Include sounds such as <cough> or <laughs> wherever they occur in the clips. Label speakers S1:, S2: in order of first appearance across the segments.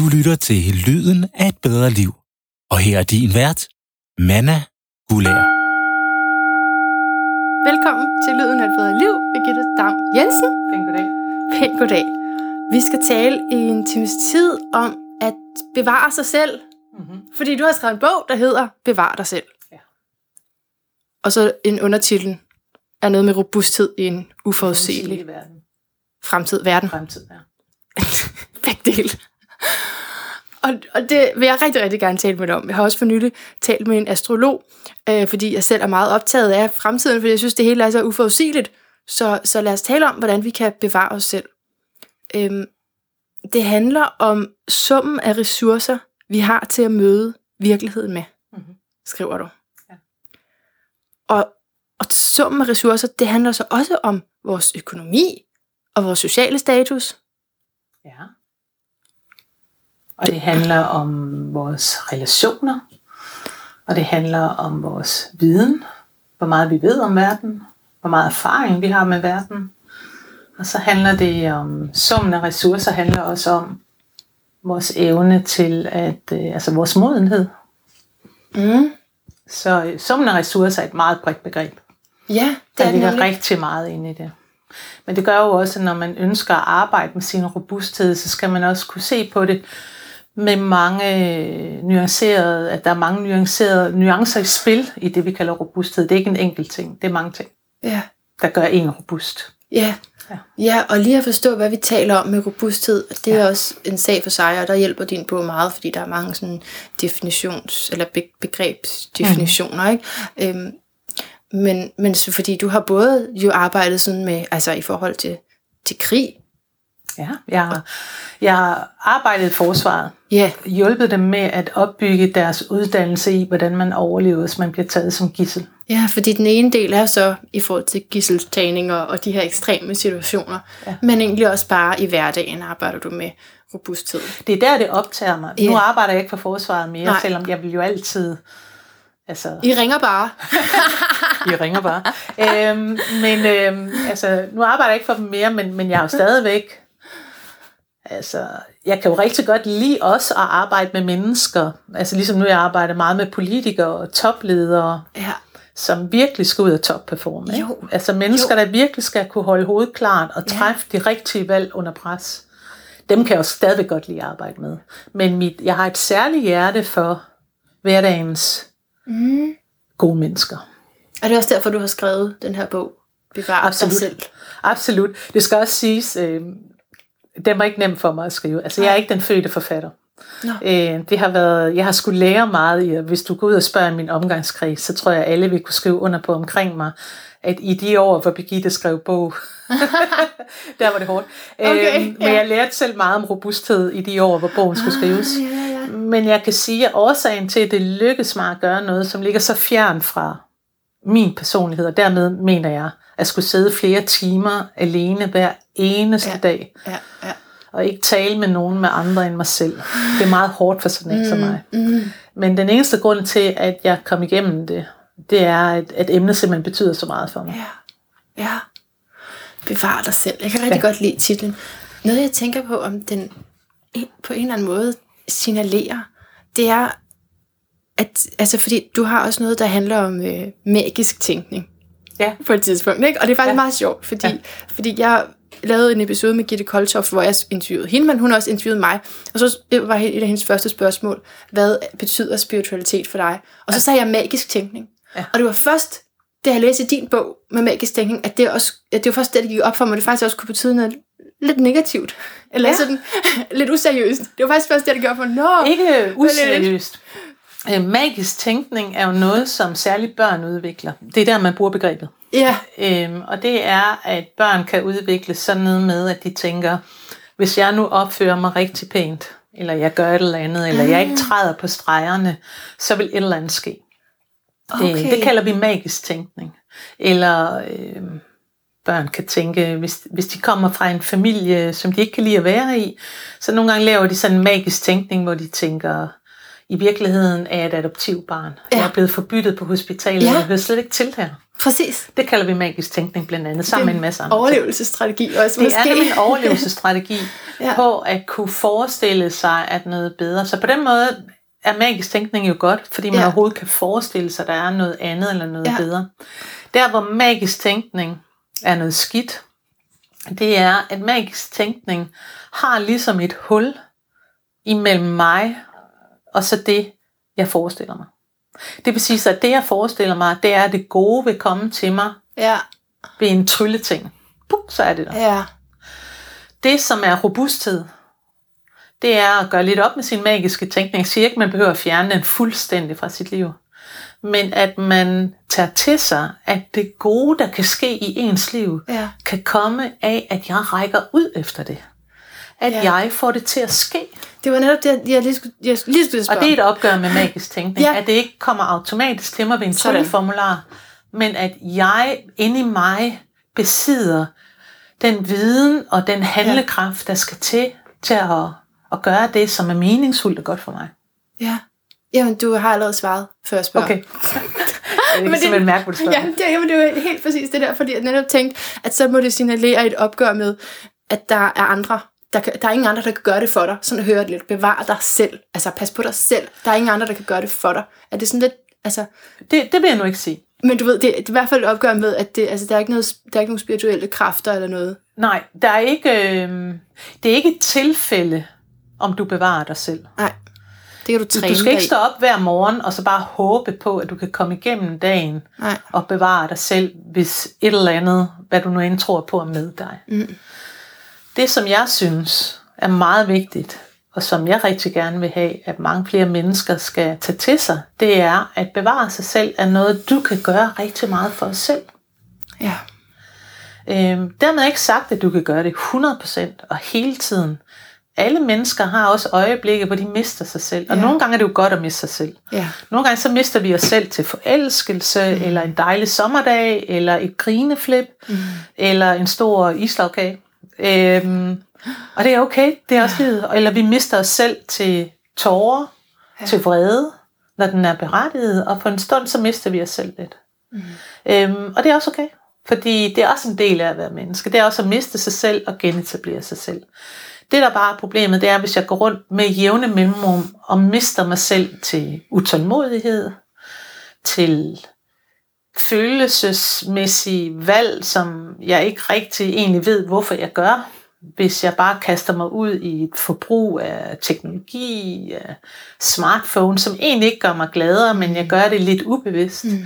S1: Du lytter til Lyden af et bedre liv. Og her er din vært, Manna Gulær.
S2: Velkommen til Lyden af et bedre liv, Birgitte Dam Jensen.
S3: Pæn goddag.
S2: Pænt goddag. Vi skal tale i en times tid om at bevare sig selv.
S3: Mm-hmm.
S2: Fordi du har skrevet en bog, der hedder Bevar dig selv.
S3: Ja.
S2: Og så en undertitel er noget med robusthed i en uforudsigelig
S3: verden.
S2: fremtid verden.
S3: Fremtid, ja. <laughs>
S2: Begge dele. Og, og det vil jeg rigtig, rigtig gerne tale med dig om. Jeg har også for nylig talt med en astrolog, øh, fordi jeg selv er meget optaget af fremtiden, fordi jeg synes, det hele er så uforudsigeligt. Så, så lad os tale om, hvordan vi kan bevare os selv. Øhm, det handler om summen af ressourcer, vi har til at møde virkeligheden med,
S3: Mhm.
S2: skriver du.
S3: Ja.
S2: Og, og summen af ressourcer, det handler så også om vores økonomi og vores sociale status.
S3: ja. Og det handler om vores relationer. Og det handler om vores viden. Hvor meget vi ved om verden. Hvor meget erfaring vi har med verden. Og så handler det om, summen af ressourcer handler også om vores evne til at, øh, altså vores modenhed.
S2: Mm.
S3: Så øh, summen af ressourcer er et meget bredt begreb.
S2: Ja, det er
S3: ligger rigtig meget ind i det. Men det gør jo også, at når man ønsker at arbejde med sin robusthed, så skal man også kunne se på det med mange øh, nuancerede, at der er mange nuancerede nuancer i spil i det, vi kalder robusthed. Det er ikke en enkelt ting, det er mange ting,
S2: Ja.
S3: der gør en robust.
S2: Ja.
S3: Ja.
S2: ja, og lige at forstå, hvad vi taler om med robusthed, det er også en sag for sig, og der hjælper din bog meget, fordi der er mange sådan definitions- eller be- begrebsdefinitioner, mm. ikke? Øhm, men, men så fordi du har både jo arbejdet sådan med, altså i forhold til, til krig,
S3: Ja, jeg har, jeg har arbejdet i forsvaret,
S2: ja,
S3: hjulpet dem med at opbygge deres uddannelse i, hvordan man overlever, hvis man bliver taget som gissel.
S2: ja, fordi den ene del er så i forhold til gisseltagning og, de her ekstreme situationer, ja. Men egentlig også bare i hverdagen arbejder du med robusthed.
S3: Det er der, det optager mig.
S2: Ja.
S3: Nu arbejder jeg ikke for forsvaret mere,
S2: Nej.
S3: selvom jeg vil jo altid... Altså,
S2: I ringer bare. <laughs>
S3: I ringer bare. øhm, men øhm, altså, nu arbejder jeg ikke for dem mere, men, men jeg har jo stadigvæk... Altså, jeg kan jo rigtig godt lide også at arbejde med mennesker. Altså ligesom nu, jeg arbejder meget med politikere og topledere,
S2: Ja,
S3: som virkelig skal ud og topperforme. ikke?
S2: Jo.
S3: Altså mennesker,
S2: Jo.
S3: der virkelig skal kunne holde hovedet klart og
S2: Ja.
S3: træffe de rigtige valg under pres. Dem kan jeg også stadigvæk godt lide at arbejde med. Men mit, jeg har et særligt hjerte for hverdagens
S2: mm.
S3: gode mennesker.
S2: Er det også derfor, du har skrevet den her bog? Bevar
S3: Absolut.
S2: dig selv.
S3: Absolut. Det skal også siges, øh, den var ikke nemt for mig at skrive. Altså, jeg er ikke den fødte forfatter.
S2: Nå.
S3: Øh, det har været, jeg har skulle lære meget i, hvis du går ud og spørger min omgangskreds, så tror jeg, at alle vil kunne skrive under på omkring mig, at i de år, hvor Birgitte skrev bog, <laughs> der var det hårdt.
S2: Okay,
S3: øh,
S2: ja.
S3: men jeg lærte selv meget om robusthed i de år, hvor bogen skulle skrives.
S2: Ah, ja, ja.
S3: Men jeg kan sige, at årsagen til, at det lykkedes mig at gøre noget, som ligger så fjern fra min personlighed, og dermed mener jeg, at skulle sidde flere timer alene hver eneste
S2: Ja.
S3: dag,
S2: ja, ja.
S3: og ikke tale med nogen med andre end mig selv. Det er meget hårdt for sådan en mm. som mig.
S2: Mm.
S3: Men den eneste grund til, at jeg kom igennem det, det er, at, at emnet simpelthen betyder så meget for mig.
S2: Ja, ja. Bevar dig selv. Jeg kan rigtig ja. Godt lide titlen. Noget, jeg tænker på, om den en- på en eller anden måde signalerer, det er, at, altså fordi du har også noget, der handler om øh, magisk tænkning
S3: Ja.
S2: på et tidspunkt, ikke? Og det er faktisk ja.
S3: Ja.
S2: meget sjovt, fordi, ja.
S3: Ja.
S2: fordi jeg lavede en episode med Gitte Koltoff, hvor jeg interviewede hende, men hun også interviewet mig. Og så var et af hendes første spørgsmål, hvad betyder spiritualitet for dig? Og så sagde jeg magisk tænkning.
S3: Ja.
S2: Og det var først, da jeg læste din bog med magisk tænkning, at det, også, at det var først det, der gik op for mig, at det faktisk også kunne betyde noget lidt negativt. Eller ja.
S3: Ja.
S2: sådan <laughs> lidt useriøst. Det var faktisk først det, der op for. Nå,
S3: Ikke useriøst. Øh, Magisk tænkning er jo noget, som særligt børn udvikler. Det er der, man bruger begrebet.
S2: Ja,
S3: Øhm, og det er, at børn kan udvikle sådan noget med, at de tænker, hvis jeg nu opfører mig rigtig pænt, eller jeg gør et eller andet, eller jeg ikke træder på stregerne, så vil et eller andet ske.
S2: okay.
S3: Det, det kalder vi magisk tænkning. Eller øh, børn kan tænke, hvis, hvis de kommer fra en familie, som de ikke kan lide at være i, så nogle gange laver de sådan en magisk tænkning, hvor de tænker, i virkeligheden er et adoptivbarn.
S2: Ja.
S3: Jeg er blevet forbyttet på hospitalet,
S2: Ja.
S3: ja. jeg hører slet ikke til her.
S2: Præcis.
S3: Det kalder vi magisk tænkning blandt andet, sammen med en masse andre.
S2: Overlevelsesstrategi også,
S3: Det
S2: måske.
S3: er nemlig en overlevelsesstrategi <laughs>
S2: Ja.
S3: på at kunne forestille sig, at noget er bedre. Så på den måde er magisk tænkning jo godt, fordi man
S2: Ja.
S3: overhovedet kan forestille sig, at der er noget andet eller noget
S2: ja.
S3: bedre. Der, hvor magisk tænkning er noget skidt, det er, at magisk tænkning har ligesom et hul imellem mig og så det, jeg forestiller mig. Det vil sige, at det, jeg forestiller mig, det er, at det gode vil komme til mig
S2: Ja,
S3: ved en trylleting. Puh, så er det der.
S2: ja,
S3: Det, som er robusthed, det er at gøre lidt op med sin magiske tænkning. Jeg siger ikke, at man behøver at fjerne den fuldstændig fra sit liv. Men at man tager til sig, at det gode, der kan ske i ens liv,
S2: ja,
S3: kan komme af, at jeg rækker ud efter det. At
S2: Ja.
S3: jeg får det til at ske.
S2: det var netop det, jeg lige skulle, jeg lige skulle
S3: Og
S2: spørge.
S3: det er et opgør med magisk tænkning.
S2: Ja.
S3: At det ikke kommer automatisk til mig ved en
S2: Sådan.
S3: trylleformular, men at jeg inde i mig besidder den viden og den handlekraft, der skal til, til at, at gøre det, som er meningsfuldt og godt for mig.
S2: Ja. Jamen, du har allerede svaret, før jeg spørger.
S3: Okay. <laughs> Jeg kan simpelthen mærke, hvor spørger.
S2: Ja, det, jamen, det er helt præcis det der, fordi jeg netop tænkte, at så må det signalere et opgør med, at der er andre, der, kan, der er ingen andre, der kan gøre det for dig. Sådan hører det lidt. Bevar dig selv. Altså, pas på dig selv. Der er ingen andre, der kan gøre det for dig. Er det sådan lidt, altså...
S3: Det, det vil jeg nu ikke sige.
S2: Men du ved, det, det er i hvert fald et opgør med, at det, altså, der, er ikke noget, der er ikke nogen spirituelle kræfter eller noget.
S3: Nej, der er ikke, øh, det er ikke et tilfælde, om du bevarer dig selv.
S2: Nej, det kan du træne
S3: du skal ikke stå op hver morgen og så bare håbe på, at du kan komme igennem dagen
S2: Nej.
S3: og bevare dig selv, hvis et eller andet, hvad du nu end tror på, er med dig.
S2: Mm.
S3: Det, som jeg synes er meget vigtigt, og som jeg rigtig gerne vil have, at mange flere mennesker skal tage til sig, det er, at bevare sig selv er noget, du kan gøre rigtig meget for dig selv.
S2: Ja.
S3: Øhm, dermed ikke sagt, at du kan gøre det 100% og hele tiden. Alle mennesker har også øjeblikke, hvor de mister sig selv. Og
S2: ja.
S3: nogle gange er det jo godt at miste sig selv.
S2: Ja.
S3: Nogle gange så mister vi os selv til forelskelse, mm. eller en dejlig sommerdag, eller et grineflip, mm. eller en stor islagkage. Øhm, og det er okay, det er også livet. Eller vi mister os selv til tårer, ja. til vrede, når den er berettiget, og for en stund så mister vi os selv lidt. Mm. Øhm, og det er også okay, fordi det er også en del af at være menneske. Det er også at miste sig selv og genetablere sig selv. Det, der bare er problemet, det er, hvis jeg går rundt med jævne mellemrum og mister mig selv til utålmodighed, til følelsesmæssige valg, som jeg ikke rigtig egentlig ved, hvorfor jeg gør. Hvis jeg bare kaster mig ud i et forbrug af teknologi, af smartphone, som egentlig ikke gør mig gladere, men jeg gør det lidt ubevidst. Mm.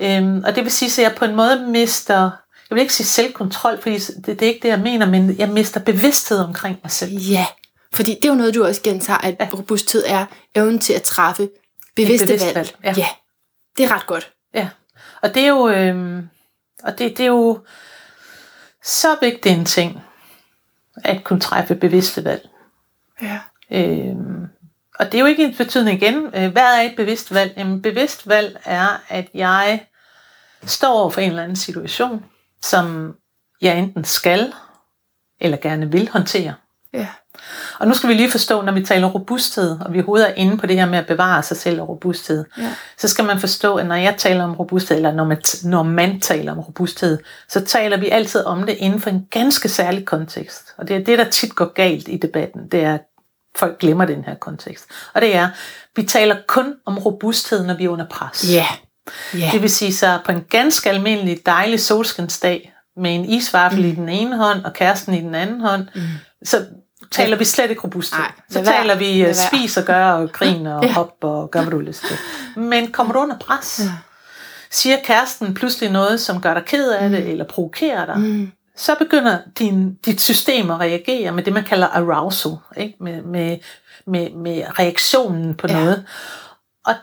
S3: Øhm, og det vil sige, at jeg på en måde mister, jeg vil ikke sige selvkontrol, fordi det, det er ikke det, jeg mener, men jeg mister bevidsthed omkring mig selv.
S2: Ja, fordi det er jo noget, du også gentager, at ja. robusthed er evnen til at træffe bevidste
S3: bevidst
S2: valg.
S3: valg, ja.
S2: ja, det er ret godt.
S3: Og det er jo, øh, og det, det er jo så vigtig en ting, at kunne træffe bevidste valg.
S2: Ja.
S3: Øh, og det er jo ikke en betydning igen. Øh, Hvad er et bevidst valg? Jamen, bevidst valg er, at jeg står over for en eller anden situation, som jeg enten skal, eller gerne vil håndtere.
S2: Ja.
S3: Og nu skal vi lige forstå, når vi taler robusthed, og vi overhovedet er inde på det her med at bevare sig selv og robusthed,
S2: Ja.
S3: så skal man forstå, at når jeg taler om robusthed, eller når man, når man taler om robusthed, så taler vi altid om det inden for en ganske særlig kontekst. Og det er det, der tit går galt i debatten, det er, at folk glemmer den her kontekst. Og det er, vi taler kun om robusthed, når vi er under pres.
S2: Ja. Ja.
S3: Det vil sige, så på en ganske almindelig dejlig solskinsdag, med en isvaffel mm. i den ene hånd, og kæresten i den anden hånd, mm. så taler vi slet ikke robusthed.
S2: Nej,
S3: så
S2: være.
S3: taler vi uh, spis og gør og grin <laughs> og
S2: Ja.
S3: hop og gør, hvad du har lyst til. Men kommer du under pres,
S2: Ja.
S3: siger kæresten pludselig noget, som gør dig ked af det, eller provokerer dig,
S2: Mm.
S3: så begynder din, dit system at reagere med det, man kalder arousal, ikke? Med, med, med, med reaktionen på
S2: Ja.
S3: noget. Og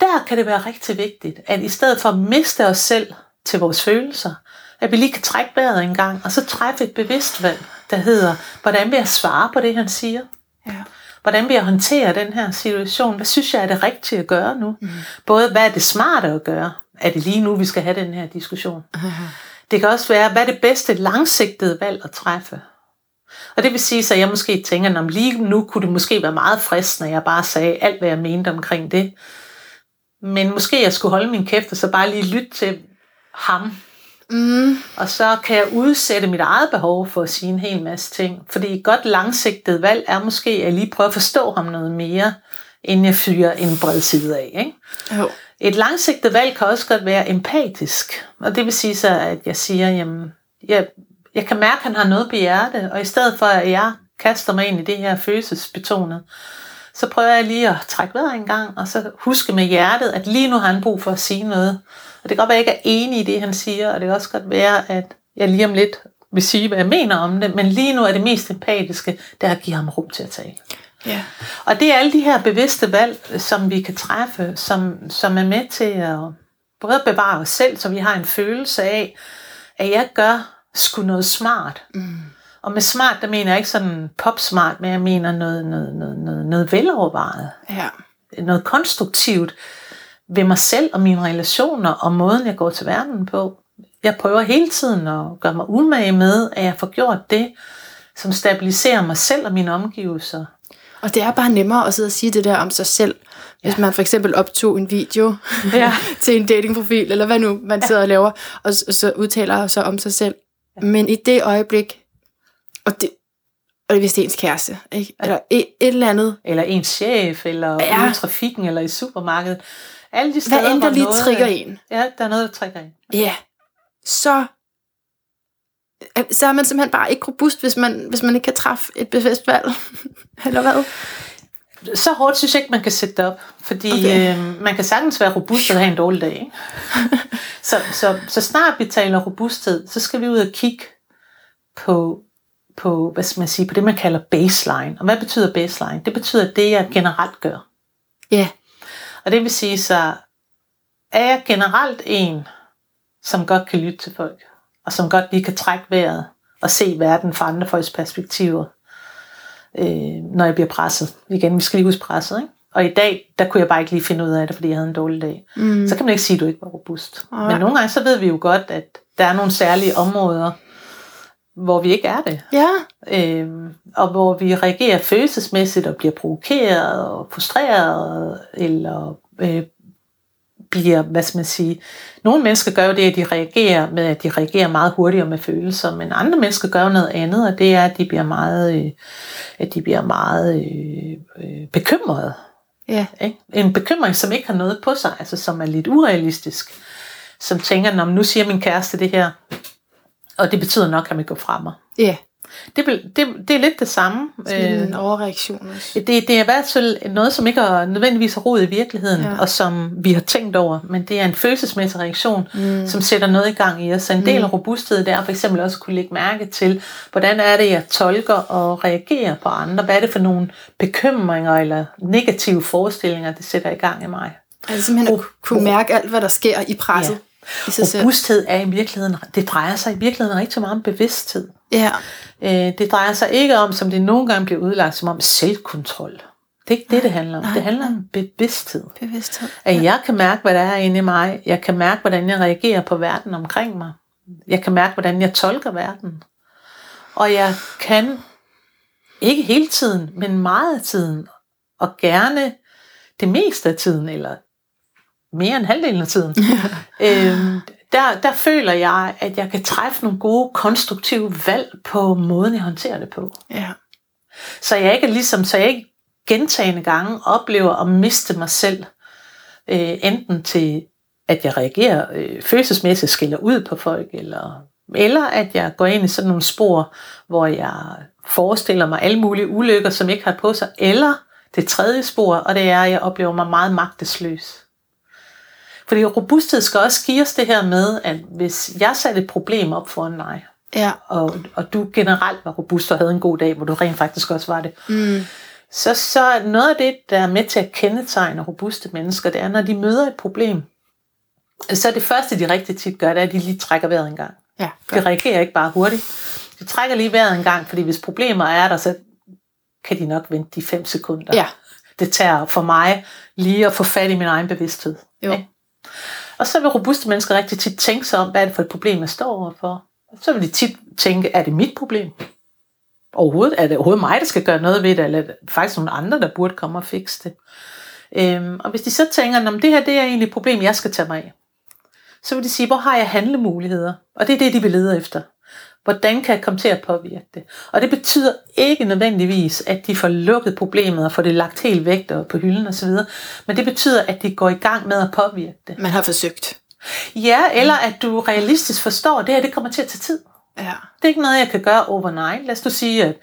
S3: der kan det være rigtig vigtigt, at i stedet for at miste os selv til vores følelser, at vi lige kan trække vejret en gang, og så træffe et bevidst valg, der hedder, hvordan vil jeg svare på det, han siger?
S2: Ja.
S3: Hvordan vil jeg håndtere den her situation? Hvad synes jeg er det rigtige at gøre nu? Mm. Både, hvad er det smarte at gøre? Er det lige nu, vi skal have den her diskussion? Det kan også være, hvad er det bedste langsigtede valg at træffe? Og det vil sige, så jeg måske tænker, om lige nu kunne det måske være meget fristende, at jeg bare sagde alt, hvad jeg mente omkring det. Men måske jeg skulle holde min kæft og så bare lige lytte til, ham.
S2: Mm.
S3: Og så kan jeg udsætte mit eget behov for at sige en hel masse ting. Fordi et godt langsigtet valg er måske at lige prøve at forstå ham noget mere, inden jeg fyrer en bred side af. Ikke?
S2: Jo.
S3: Et langsigtet valg kan også godt være empatisk. Og det vil sige så, at jeg siger, jamen, jeg, jeg kan mærke, at han har noget på hjerte, og i stedet for, at jeg kaster mig ind i det her følelsesbetonet, så prøver jeg lige at trække vejret en gang, og så huske med hjertet, at lige nu har han brug for at sige noget. Og det kan godt være, at jeg ikke er enig i det, han siger, og det kan også godt være, at jeg lige om lidt vil sige, hvad jeg mener om det, men lige nu er det mest empatiske, det er at give ham rum til at tale.
S2: Ja.
S3: Og det er alle de her bevidste valg, som vi kan træffe, som, som er med til at både bevare os selv, så vi har en følelse af, at jeg gør sgu noget smart.
S2: Mm.
S3: Og med smart, der mener jeg ikke sådan popsmart, men jeg mener noget, noget, noget, noget, noget velovervejet.
S2: Ja.
S3: Noget konstruktivt ved mig selv og mine relationer og måden, jeg går til verden på. Jeg prøver hele tiden at gøre mig umage med, at jeg får gjort det, som stabiliserer mig selv og mine omgivelser.
S2: Og det er bare nemmere at sidde og sige det der om sig selv. Hvis man for eksempel optog en video
S3: Ja. <laughs>
S2: til en datingprofil, eller hvad nu man sidder og laver, og så, udtaler sig om sig selv. Men i det øjeblik, og det, og det er vist ens kæreste, ikke? eller et, et eller andet,
S3: eller ens chef, eller
S2: Ja.
S3: ja. ude i trafikken, eller i supermarkedet. Alle de steder,
S2: hvad end der lige
S3: noget,
S2: trigger en,
S3: Ja, der er noget, der trigger en.
S2: ja, så, så er man simpelthen bare ikke robust, hvis man, hvis man ikke kan træffe et bevidst valg. <laughs> eller hvad?
S3: Så hårdt synes jeg ikke, man kan sætte det op. Fordi
S2: Okay.
S3: øh, man kan sagtens være robust og have en dårlig dag. Ikke? <laughs> så, så, så snart vi taler robusthed, så skal vi ud og kigge på, på, hvad skal man sige, på det, man kalder baseline. Og hvad betyder baseline? Det betyder det, jeg generelt gør.
S2: Ja,
S3: Og det vil sige, så er jeg generelt en, som godt kan lytte til folk, og som godt lige kan trække vejret og se verden fra andre folks perspektiver, øh, når jeg bliver presset. Igen, vi skal lige huske presset, ikke? Og i dag, der kunne jeg bare ikke lige finde ud af det, fordi jeg havde en dårlig dag.
S2: mm.
S3: Så kan man ikke sige, at du ikke var robust.
S2: Nej.
S3: Men nogle gange, så ved vi jo godt, at der er nogle særlige områder, hvor vi ikke er det.
S2: ja,
S3: Øhm, og hvor vi reagerer følelsesmæssigt og bliver provokeret og frustreret, eller øh, bliver, hvad skal man sige, nogle mennesker gør jo det, at de reagerer med, at de reagerer meget hurtigere med følelser, men andre mennesker gør noget andet, og det er, at de bliver meget, øh, at de bliver meget øh, øh, bekymrede.
S2: ja,
S3: Ikke? En bekymring, som ikke har noget på sig, altså som er lidt urealistisk, som tænker, når nu siger min kæreste det her, og det betyder nok, at han vil gå fra mig.
S2: ja.
S3: Det, vil- det, det er lidt det samme.
S2: Sådan
S3: Øh,
S2: en overreaktion også.
S3: det, det er i hvert fald noget, som ikke er nødvendigvis er rod i virkeligheden,
S2: Ja.
S3: og som vi har tænkt over, men det er en følelsesmæssig reaktion,
S2: Mm.
S3: mm. som sætter noget i gang i os. Så en del af robusthed, det er for eksempel også at kunne lægge mærke til, hvordan er det, jeg tolker og reagerer på andre? Hvad er det for nogle bekymringer eller negative forestillinger, det sætter i gang i mig?
S2: Altså simpelthen at kunne mærke alt, hvad der sker i presset
S3: Ja.
S2: I sig selv.
S3: Robusthed er i virkeligheden, det drejer sig i virkeligheden rigtig meget om bevidsthed.
S2: Ja,
S3: Øh, det drejer sig ikke om, som det nogle gange bliver udlagt, som om selvkontrol. Det er ikke det, det handler om.
S2: nej,
S3: Det handler om bevidsthed.
S2: bevidsthed.
S3: At jeg kan mærke, hvad der er inde i mig. Jeg kan mærke, hvordan jeg reagerer på verden omkring mig. Jeg kan mærke, hvordan jeg tolker verden. Og jeg kan, ikke hele tiden, men meget af tiden, og gerne det meste af tiden, eller mere end halvdelen af tiden, <laughs> øhm, der, der føler jeg, at jeg kan træffe nogle gode, konstruktive valg på måden, jeg håndterer det på.
S2: Ja,
S3: Så jeg ikke ligesom, så jeg ikke gentagende gange oplever at miste mig selv. Øh, enten til, at jeg reagerer øh, følelsesmæssigt, skiller ud på folk, eller, eller at jeg går ind i sådan nogle spor, hvor jeg forestiller mig alle mulige ulykker, som ikke har på sig, eller det tredje spor, og det er, at jeg oplever mig meget magtesløs. Fordi robusthed skal også give os det her med, at hvis jeg satte et problem op foran dig,
S2: ja.
S3: og, og du generelt var robust og havde en god dag, hvor du rent faktisk også var det,
S2: Mm.
S3: så, så noget af det, der er med til at kendetegne robuste mennesker, det er, når de møder et problem, så er det første, de rigtig tit gør, det er, at de lige trækker vejret en gang.
S2: Ja,
S3: De reagerer ikke bare hurtigt. De trækker lige vejret en gang, fordi hvis problemer er der, så kan de nok vente de fem sekunder.
S2: Ja,
S3: Det tager for mig lige at få fat i min egen bevidsthed.
S2: jo.
S3: Ikke? Og så vil robuste mennesker rigtig tit tænke sig om, hvad er det for et problem, jeg står overfor. Så vil de tit tænke, er det mit problem? Overhovedet, er det overhovedet mig, der skal gøre noget ved det, eller er det faktisk nogle andre, der burde komme og fikse det? Øhm, og hvis de så tænker, at det her det er egentlig et problem, jeg skal tage mig af, så vil de sige, hvor har jeg handlemuligheder? Og det er det, de vil lede efter. Hvordan kan jeg komme til at påvirke det? Og det betyder ikke nødvendigvis, at de får lukket problemet og får det lagt helt væk og på hylden osv. Men det betyder, at de går i gang med at påvirke det.
S2: Man har forsøgt.
S3: Ja, eller at du realistisk forstår, at det her det kommer til at tage tid.
S2: Ja.
S3: Det er ikke noget, jeg kan gøre overnight. Lad os du sige, at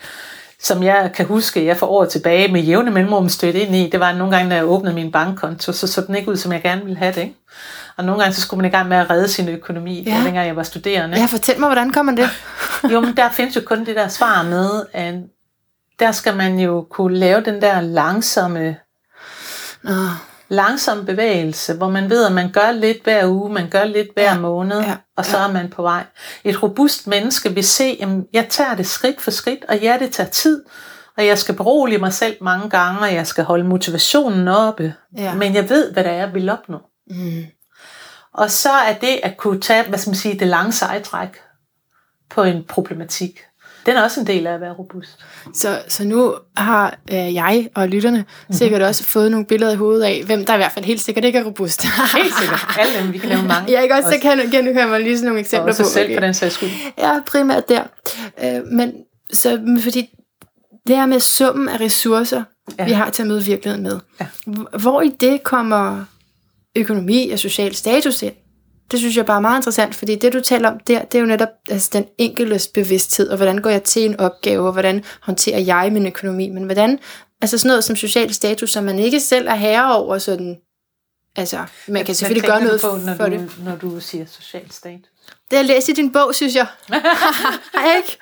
S3: som jeg kan huske, jeg for år tilbage med jævne mellemrum stødt ind i, det var nogle gange, da jeg åbnede min bankkonto, så så den ikke ud, som jeg gerne ville have det. Ikke? Og nogle gange, så skulle man i gang med at redde sin økonomi, ja. Dengang jeg var studerende.
S2: Ja, fortæl mig, hvordan kommer det? <laughs>
S3: Jo, men der findes jo kun det der svar med, at der skal man jo kunne lave den der langsomme,
S2: Nå,
S3: langsom bevægelse, hvor man ved, at man gør lidt hver uge, man gør lidt hver
S2: Ja,
S3: måned,
S2: ja,
S3: og så
S2: ja.
S3: er man på vej. Et robust menneske vil se, at jeg tager det skridt for skridt, og ja, det tager tid, og jeg skal berolige mig selv mange gange, og jeg skal holde motivationen oppe,
S2: Ja.
S3: men jeg ved, hvad det er, jeg vil opnå.
S2: mm.
S3: Og så er det at kunne tage, hvad skal man sige, det lange sejtræk på en problematik. Den er også en del af at være robust.
S2: Så, så nu har øh, jeg og lytterne mm-hmm. sikkert også fået nogle billeder i hovedet af, hvem der i hvert fald helt sikkert ikke er robust. <laughs>
S3: Helt sikkert. Alle dem, vi kan nævne mange.
S2: jeg ikke også, så kan genkende mig lige sådan nogle
S3: og
S2: eksempler
S3: også
S2: på.
S3: selv på den sags skyld.
S2: Ja, primært der. Øh, men så fordi det her med summen af ressourcer,
S3: Ja.
S2: vi har til at møde virkeligheden med.
S3: Ja.
S2: Hvor i det kommer økonomi og social status ind? Det synes jeg bare er meget interessant, fordi det du taler om der, det er jo netop altså, den enkeltes bevidsthed, og hvordan går jeg til en opgave, og hvordan håndterer jeg min økonomi, men hvordan, altså sådan noget som social status, som man ikke selv er herre over, sådan, altså, man kan selvfølgelig gøre noget
S3: på, når
S2: for
S3: du,
S2: det.
S3: Når du siger social status.
S2: Det har jeg læst i din bog, synes jeg. <laughs> Har jeg ikke?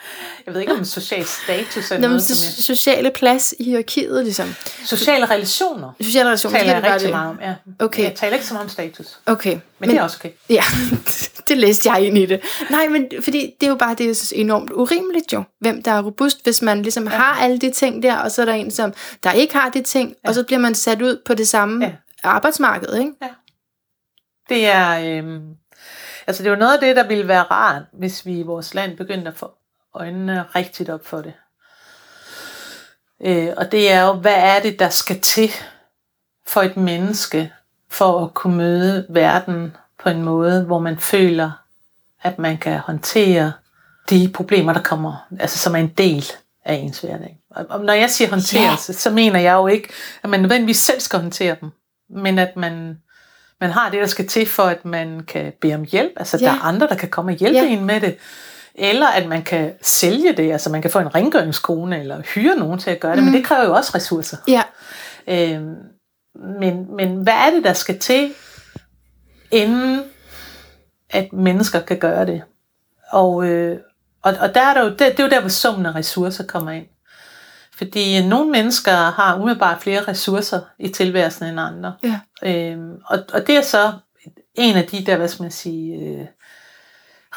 S3: Jeg ved ikke, om social status er
S2: Nå,
S3: noget,
S2: so-
S3: som jeg...
S2: sociale plads i hierarkiet, ligesom.
S3: Sociale relationer
S2: Sociale relationer,
S3: taler jeg
S2: er
S3: rigtig
S2: det.
S3: meget om. Ja.
S2: Okay.
S3: Jeg taler ikke så meget om status,
S2: Okay.
S3: men, men det er også okay.
S2: Ja, <laughs> det læste jeg ind i det. Nej, men fordi det er jo bare det er så enormt urimeligt jo, hvem der er robust, hvis man ligesom ja. har alle de ting der, og så er der en, som der ikke har de ting, ja. og så bliver man sat ud på det samme
S3: Ja.
S2: ja. arbejdsmarked, ikke?
S3: Det er, øhm, altså det er jo noget af det, der ville være rart, hvis vi i vores land begyndte at få øjnene rigtigt op for det. Øh, og det er jo, hvad er det, der skal til for et menneske, for at kunne møde verden på en måde, hvor man føler, at man kan håndtere de problemer, der kommer, altså som er en del af ens hverdag. Og når jeg siger håndterelse, så mener jeg jo ikke, at man nødvendigvis selv skal håndtere dem, men at man, man har det, der skal til for, at man kan bede om hjælp. Altså,
S2: Ja.
S3: der er andre, der kan komme og hjælpe
S2: Ja.
S3: en med det. Eller at man kan sælge det, altså man kan få en rengøringskone, eller hyre nogen til at gøre det, mm. men det kræver jo også ressourcer.
S2: Ja,
S3: Øhm, men, men hvad er det, der skal til, inden at mennesker kan gøre det? Og, øh, og, og der er der jo, det, det er jo der, hvor summen af ressourcer kommer ind. Fordi nogle mennesker har umiddelbart flere ressourcer i tilværelsen end andre.
S2: ja,
S3: Øhm, og, og det er så en af de der, hvad skal man sige, øh,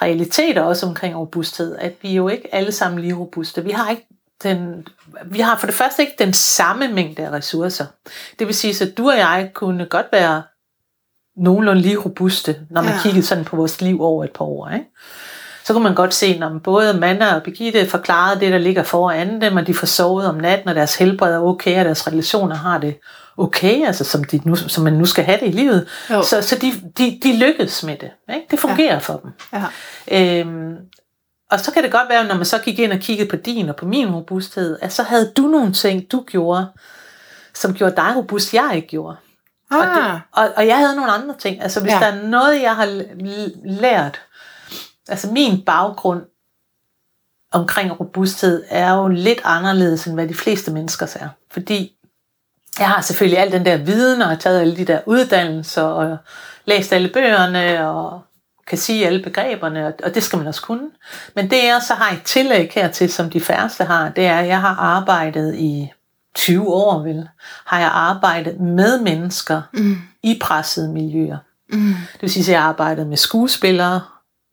S3: realiteter også omkring robusthed, at vi jo ikke alle sammen lige robuste. Vi har ikke den, vi har for det første ikke den samme mængde af ressourcer. Det vil sige, at du og jeg kunne godt være nogenlunde lige robuste, når man. Ja. kiggede sådan på vores liv over et par år. Ikke? Så kunne man godt se, når både Manna og Birgitte forklarede det, der ligger foran dem, og de får sovet om natten, og deres helbred er okay, og deres relationer har det okay, altså som, de nu, som man nu skal have det i livet.
S2: Jo.
S3: Så, så de, de, de lykkedes med det. Ikke? Det fungerer ja. for dem.
S2: ja.
S3: Øhm, og så kan det godt være, når man så gik ind og kiggede på din og på min robusthed, at så havde du nogle ting, du gjorde, som gjorde dig robust, jeg ikke gjorde. Og, det,
S2: Ah,
S3: og, og jeg havde nogle andre ting. Altså hvis ja. Der er noget, jeg har lært, altså min baggrund omkring robusthed er jo lidt anderledes, end hvad de fleste menneskers er. Fordi jeg har selvfølgelig al den der viden, og har taget alle de der uddannelser, og læst alle bøgerne, og kan sige alle begreberne, og, det skal man også kunne. Men det jeg så har et tillæg hertil, som de færreste har, det er, at jeg har arbejdet i 20 år, vel, har jeg arbejdet med mennesker
S2: mm,
S3: i pressede miljøer.
S2: mm,
S3: Det vil sige, at jeg har arbejdet med skuespillere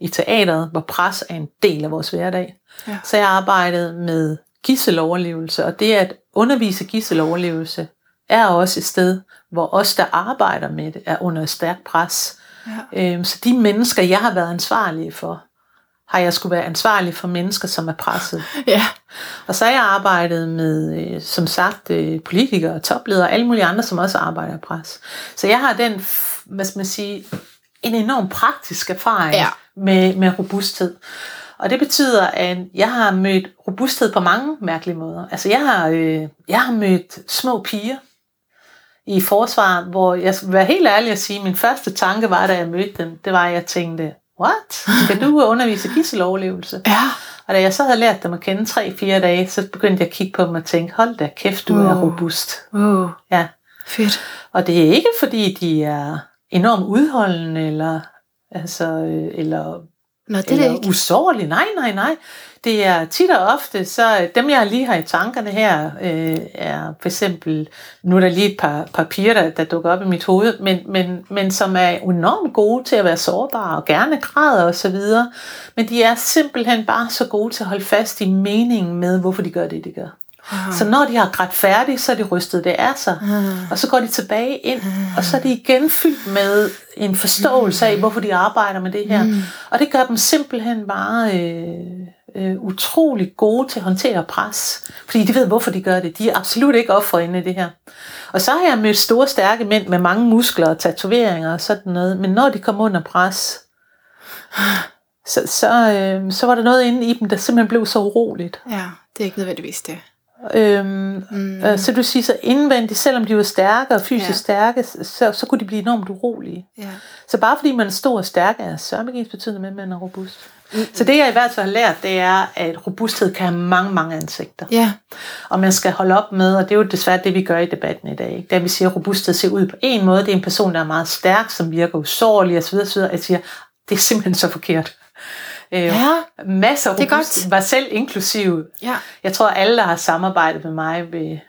S3: i teateret, hvor pres er en del af vores hverdag.
S2: Ja.
S3: Så jeg har arbejdet med gisseloverlevelse, og det at undervise gisseloverlevelse er også et sted, hvor os, der arbejder med det, er under stærkt pres.
S2: ja,
S3: Øhm, så de mennesker, jeg har været ansvarlig for, har jeg skulle være ansvarlig for mennesker, som er presset.
S2: ja,
S3: Og så har jeg arbejdet med, øh, som sagt, øh, politikere, topledere og alle mulige andre, som også arbejder i pres. Så jeg har den, hvad skal man sige, en enorm praktisk erfaring
S2: Ja.
S3: med, med robusthed. Og det betyder, at jeg har mødt robusthed på mange mærkelige måder. Altså jeg har, øh, jeg har mødt små piger i forsvaret, hvor jeg skal være helt ærlig at sige, at min første tanke var, da jeg mødte dem, det var, at jeg tænkte, what? Skal du undervise gisseloverlevelse?
S2: Ja.
S3: Og da jeg så havde lært dem at kende 3-4 dage, så begyndte jeg at kigge på dem og tænke, hold da kæft, du er
S2: Wow.
S3: robust.
S2: Wow.
S3: Ja.
S2: Fedt.
S3: Og det er ikke fordi, de er enormt udholdende, eller, altså, øh, eller,
S2: Nå, det er
S3: eller
S2: ikke.
S3: usårlige. Nej, nej, nej. Det er tit og ofte, så øh, dem jeg lige har i tankerne her, øh, er for eksempel, nu er der lige et par, piger, der, der dukker op i mit hoved, men, men, men som er enormt gode til at være sårbare og gerne græder og så videre. Men de er simpelthen bare så gode til at holde fast i meningen med, hvorfor de gør det, de gør. Så når de har grædt færdigt, så er de rystet det af sig.
S2: Ah.
S3: Og så går de tilbage ind, og så er de igen fyldt med en forståelse af, hvorfor de arbejder med det her. Og det gør dem simpelthen bare øh, øh, utrolig gode til at håndtere pres. Fordi de ved, hvorfor de gør det. De er absolut ikke ofre inde i det her. Og så har jeg mødt store, stærke mænd med mange muskler og tatoveringer og sådan noget. Men når de kom under pres, så, så, øh, så var der noget inde i dem, der simpelthen blev så uroligt.
S2: Ja, det er ikke nødvendigvis det.
S3: Øhm, mm. øh, så du siger så indvendigt, selvom de var stærke og fysisk
S2: Ja.
S3: stærke, så, så kunne de blive enormt urolige.
S2: Ja.
S3: Så bare fordi man er stor og stærk, er så ikke ens betydende med, at man er robust. Mm. Så det jeg i hvert fald har lært, det er, at robusthed kan have mange, mange ansigter.
S2: Ja.
S3: Og man skal holde op med, og det er jo desværre det, vi gør i debatten i dag. Ikke? Da vi siger, at robusthed ser ud på en måde, det er en person, der er meget stærk, som virker usårlig osv. osv. Jeg siger, det er simpelthen så forkert. Øh,
S2: Ja.
S3: Masser af
S2: godt.
S3: var selv inklusiv.
S2: Ja.
S3: Jeg tror, alle, der har samarbejdet med mig, vil,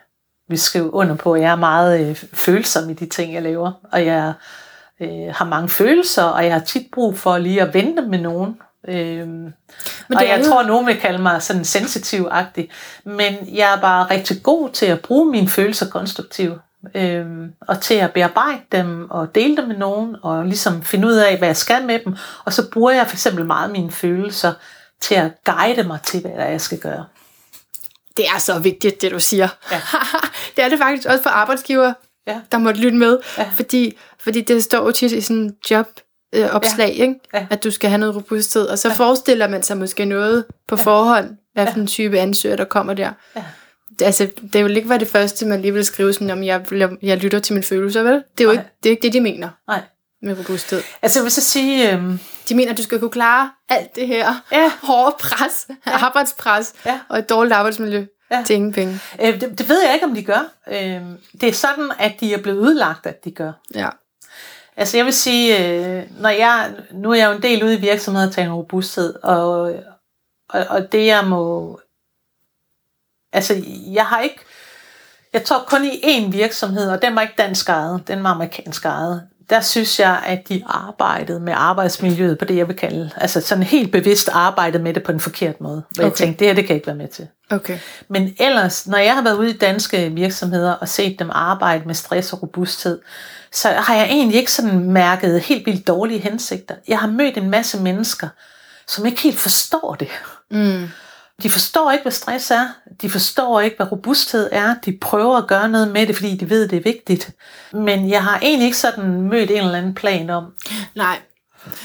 S3: vil skrive under på, at jeg er meget øh, følsom i de ting, jeg laver. Og jeg øh, har mange følelser, og jeg har tit brug for lige at vente med nogen. Øhm,
S2: Men
S3: og
S2: det er
S3: jeg
S2: jo-
S3: tror, nogen vil kalde mig sådan sensitiv-agtig. Men jeg er bare rigtig god til at bruge mine følelser konstruktivt. Øhm, og til at bearbejde dem og dele dem med nogen, og ligesom finde ud af, hvad jeg skal med dem. Og så bruger jeg for eksempel meget mine følelser til at guide mig til, hvad det er, jeg skal gøre.
S2: Det er så vigtigt, det du siger.
S3: Ja. <laughs>
S2: det er det faktisk også for arbejdsgiver,
S3: Ja.
S2: der måtte lytte med.
S3: Ja.
S2: Fordi, fordi det står jo tit i sådan en job øh, opslag, ja. ikke?
S3: Ja.
S2: at du skal have noget robusthed, og så ja. forestiller man sig måske noget på ja. forhånd, hvad for en type ansøger, der kommer der.
S3: Ja.
S2: Det, altså, det vil ikke være det første, man lige vil skrive, sådan, om jeg, jeg, lytter til mine følelser, vel? Det er jo
S3: Nej.
S2: ikke det, er ikke det, de mener
S3: Nej.
S2: med robusthed.
S3: Altså jeg vil så sige, øhm,
S2: De mener, at du skal kunne klare alt det her
S3: ja, <laughs>
S2: hårde pres, ja. arbejdspres
S3: Ja.
S2: og et dårligt arbejdsmiljø
S3: Ja.
S2: til ingen penge.
S3: øh, det, det ved jeg ikke, om de gør. Øhm, det er sådan, at de er blevet udlagt, at de gør.
S2: Ja.
S3: Altså jeg vil sige, øh, når jeg, nu er jeg jo en del ude i virksomheder til en robusthed, og, og, og det jeg må, altså jeg har ikke, jeg tror kun i én virksomhed, og den var ikke dansk ejet, den var amerikansk ejet, der synes jeg, at de arbejdede med arbejdsmiljøet på det, jeg vil kalde, altså sådan helt bevidst arbejdede med det på en forkert måde, hvor okay. jeg tænkte, det her, det kan jeg ikke være med til.
S2: Okay.
S3: Men ellers, når jeg har været ude i danske virksomheder og set dem arbejde med stress og robusthed, så har jeg egentlig ikke sådan mærket helt vildt dårlige hensigter. Jeg har mødt en masse mennesker, som ikke helt forstår det.
S2: Mm.
S3: De forstår ikke, hvad stress er. De forstår ikke, hvad robusthed er. De prøver at gøre noget med det, fordi de ved, det er vigtigt. Men jeg har egentlig ikke sådan mødt en eller anden plan om,
S2: Nej.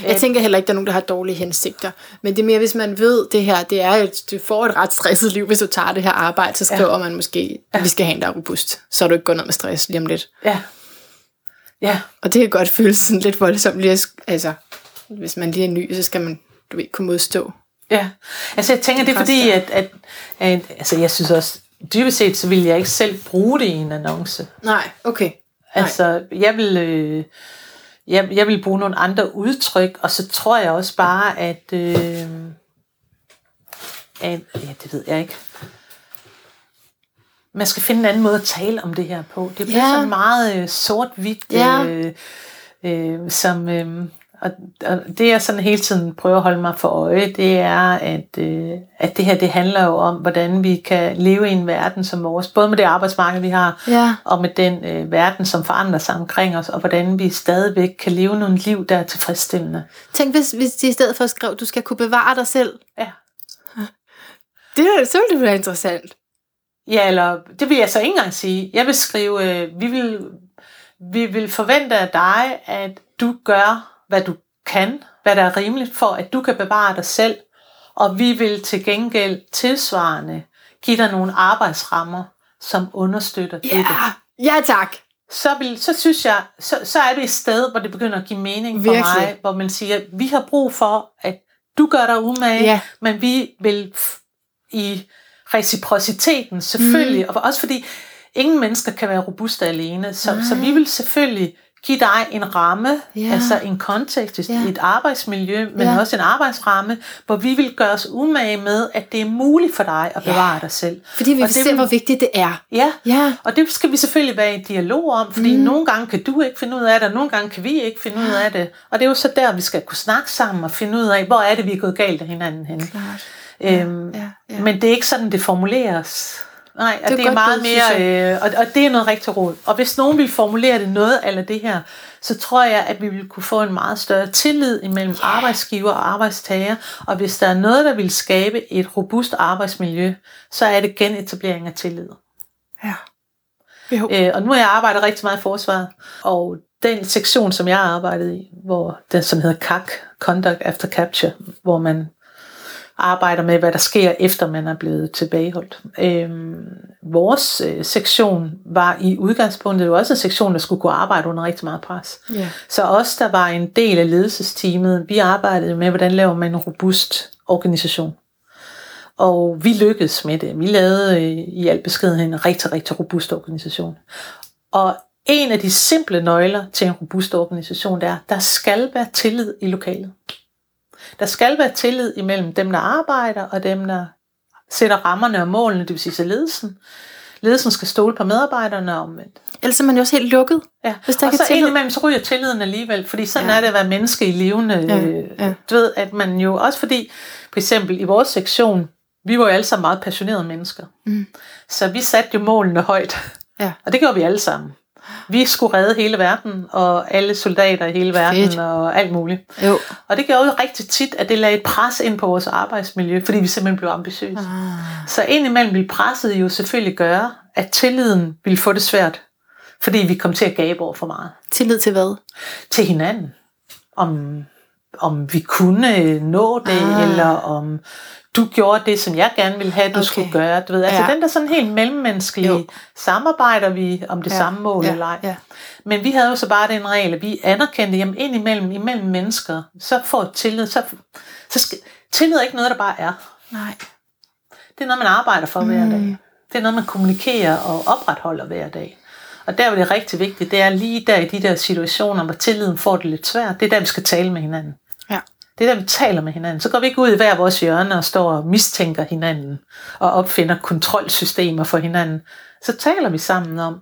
S2: Jeg tænker heller ikke, der er nogen, der har dårlige hensigter. Men det er mere, hvis man ved det her, det er, at du får et ret stresset liv, hvis du tager det her arbejde, så skriver ja. man måske, at vi skal have en, der er robust. Så er du ikke gået ned med stress lige om lidt.
S3: ja, ja,
S2: Og det kan godt <laughs> føles sådan lidt voldsomt lige at, altså, hvis man lige er ny, så skal man, du ved, kunne modstå.
S3: Ja, altså jeg tænker, det er fordi, at, at, at altså jeg synes også, dybest set, så vil jeg ikke selv bruge det i en annonce.
S2: Nej, okay. Nej.
S3: Altså, jeg vil, øh, jeg, jeg vil bruge nogle andre udtryk, og så tror jeg også bare, at, øh, at ja, det ved jeg ikke. Man skal finde en anden måde at tale om det her på. Det bliver
S2: Ja.
S3: sådan meget øh, sort-hvidt,
S2: Ja.
S3: øh, øh, som... Øh, og, og det jeg sådan hele tiden prøver at holde mig for øje, det er, at, øh, at det her det handler jo om, hvordan vi kan leve i en verden som vores, både med det arbejdsmarked, vi har,
S2: Ja.
S3: og med den øh, verden, som forandrer sig omkring os, og hvordan vi stadigvæk kan leve nogle liv, der er tilfredsstillende.
S2: Tænk, hvis, hvis de i stedet for skrev, du skal kunne bevare dig selv.
S3: Ja.
S2: Det, så ville det være interessant.
S3: Ja, eller det vil jeg så ikke engang sige. Jeg vil skrive, øh, vi, vil, vi vil forvente af dig, at du gør hvad du kan, hvad der er rimeligt for, at du kan bevare dig selv, og vi vil til gengæld tilsvarende give dig nogle arbejdsrammer, som understøtter
S2: Ja,
S3: dette.
S2: ja tak.
S3: Så, vil, så synes jeg, så, så er det et sted, hvor det begynder at give mening for
S2: Virkelig.
S3: mig, hvor man siger, vi har brug for, at du gør dig umage,
S2: Ja.
S3: men vi vil i reciprociteten selvfølgelig, mm. og også fordi ingen mennesker kan være robuste alene, så, så vi vil selvfølgelig give dig en ramme,
S2: Ja.
S3: altså en kontekst,
S2: Ja.
S3: et arbejdsmiljø, men
S2: Ja.
S3: også en arbejdsramme, hvor vi vil gøre os umage med, at det er muligt for dig at
S2: Ja.
S3: bevare dig selv.
S2: Fordi vi
S3: Og vil-
S2: hvor vigtigt det er.
S3: Ja,
S2: Ja.
S3: og det skal vi selvfølgelig være i dialog om, fordi mm. nogle gange kan du ikke finde ud af det, og nogle gange kan vi ikke finde ud af det. Og det er jo så der, vi skal kunne snakke sammen og finde ud af, hvor er det, vi er gået galt af hinanden hen.
S2: Klart.
S3: Øhm,
S2: ja, ja.
S3: Men det er ikke sådan, det formuleres. Nej, og
S2: er
S3: det er
S2: godt
S3: meget
S2: synes
S3: mere, øh, og, og det er noget rigtig råd. Og hvis nogen vil formulere det noget eller det her, så tror jeg, at vi vil kunne få en meget større tillid imellem yeah. arbejdsgiver og arbejdstager. Og hvis der er noget, der vil skabe et robust arbejdsmiljø, så er det genetablering af tillid.
S2: Ja. Jo.
S3: Øh, og nu har jeg arbejdet rigtig meget i forsvaret, og den sektion, som jeg har arbejdet i, hvor den som hedder CAC, Conduct After Capture, hvor man arbejder med, hvad der sker, efter man er blevet tilbageholdt. Øhm, vores øh, sektion var i udgangspunktet jo også en sektion, der skulle kunne arbejde under rigtig meget pres.
S2: Ja.
S3: Så os, der var en del af ledelsesteamet, vi arbejdede med, hvordan laver man en robust organisation. Og vi lykkedes med det. Vi lavede øh, i al beskedenhed en rigtig, rigtig robust organisation. Og en af de simple nøgler til en robust organisation, det er, der skal være tillid i lokalet. Der skal være tillid imellem dem, der arbejder, og dem, der sætter rammerne og målene, det vil sige så ledelsen. Ledelsen skal stole på medarbejderne og omvendt.
S2: Ellers er man jo også helt lukket.
S3: Ja.
S2: Hvis der
S3: og så indimellem, så ryger tilliden alligevel, fordi sådan
S2: Ja.
S3: er det at være menneske i levende.
S2: Ja,
S3: Ja.
S2: ja.
S3: Du ved, at man jo også fordi, for eksempel i vores sektion, vi var jo alle sammen meget passionerede mennesker.
S2: Mm.
S3: Så vi satte jo målene højt.
S2: Ja.
S3: Og det gjorde vi alle sammen. Vi skulle redde hele verden, og alle soldater i hele verden,
S2: Fedt.
S3: og alt muligt.
S2: Jo.
S3: Og det gjorde jo rigtig tit, at det lagde et pres ind på vores arbejdsmiljø, fordi vi simpelthen blev ambitiøse.
S2: Ah.
S3: Så indimellem ville presset jo selvfølgelig gøre, at tilliden ville få det svært, fordi vi kom til at gabe over for meget
S2: Tillid til hvad?
S3: til hinanden. Om, om vi kunne nå det,
S2: ah.
S3: eller om du gjorde det, som jeg gerne ville have, du
S2: Okay.
S3: skulle gøre. Du ved, altså
S2: Ja.
S3: den der sådan helt mellemmenneskelige,
S2: Jo.
S3: samarbejder vi om det
S2: Ja,
S3: samme mål
S2: ja,
S3: eller ej.
S2: ja.
S3: Men vi havde jo så bare den regel, at vi anerkendte, jamen indimellem imellem mennesker, så får tillid, så, så skal, tillid er ikke noget, der bare er.
S2: Nej.
S3: Det er noget, man arbejder for mm. hver
S2: Mm.
S3: dag. Det er noget, man kommunikerer og opretholder hver dag. Og der er det rigtig vigtigt, det er lige der i de der situationer, hvor tilliden får det lidt svært. Det er der, vi skal tale med hinanden. Det er der, vi taler med hinanden. Så går vi ikke ud i hver vores hjørne og står og mistænker hinanden og opfinder kontrolsystemer for hinanden. Så taler vi sammen om,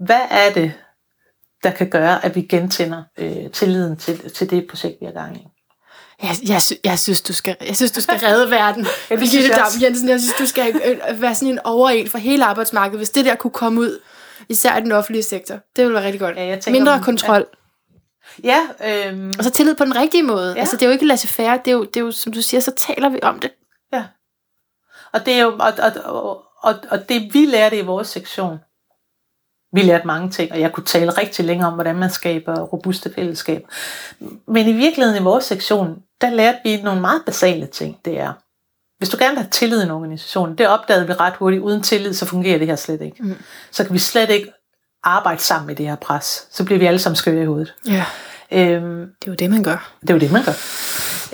S3: hvad er det, der kan gøre, at vi gentænder øh, tilliden til, til det projekt, vi er gang i.
S2: Jeg, jeg, jeg, synes, du skal, jeg synes, du skal <laughs> redde verden.
S3: Ja, det synes jeg.
S2: Jensen, jeg synes, du skal øh, være sådan en overen for hele arbejdsmarkedet, hvis det der kunne komme ud, især i den offentlige sektor. Det ville være rigtig godt.
S3: Ja, jeg tænker,
S2: Mindre kontrol.
S3: Ja, øhm,
S2: Og så tillid på den rigtige måde. Ja.
S3: Ja.
S2: Altså, det er jo ikke laissez-faire. Det er, jo, det er jo, som du siger, så taler vi om det.
S3: Ja. Og det er jo, og, og, og, og, og det vi lærte i vores sektion, vi lærte mange ting, og jeg kunne tale rigtig længe om, hvordan man skaber robuste fællesskaber. Men i virkeligheden i vores sektion, der lærte vi nogle meget basale ting. Det er, hvis du gerne vil have tillid i en organisation, det opdagede vi ret hurtigt, uden tillid, så fungerer det her slet ikke.
S2: Mm.
S3: Så kan vi slet ikke arbejde sammen med det her pres. Så bliver vi alle sammen skøre i hovedet.
S2: Ja.
S3: Øhm,
S2: Det er jo det, man gør.
S3: det er jo det, man gør.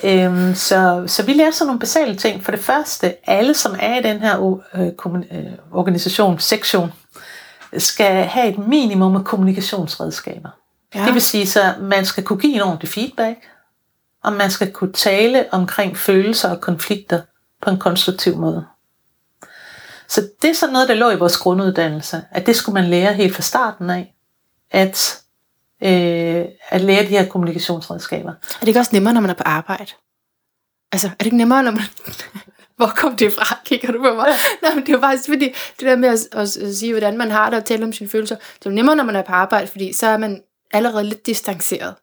S3: Øhm, så, så vi lærer sådan nogle basale ting. For det første, alle som er i den her øh, kommun- øh, organisation, sektion, skal have et minimum af kommunikationsredskaber.
S2: Ja.
S3: Ja. Det vil sige, så man skal kunne give en ordentlig feedback, og man skal kunne tale omkring følelser og konflikter på en konstruktiv måde. Så det er sådan noget, der lå i vores grunduddannelse, at det skulle man lære helt fra starten af, at, øh, at lære de her kommunikationsredskaber.
S2: Er det ikke også nemmere, når man er på arbejde? Altså, er det ikke nemmere, når man... <laughs> Hvor kom det fra? Kigger du på mig? Nej, men det er faktisk fordi, det der med at, at, sige, hvordan man har det og tale om sine følelser, det er nemmere, når man er på arbejde, fordi så er man allerede lidt distanceret.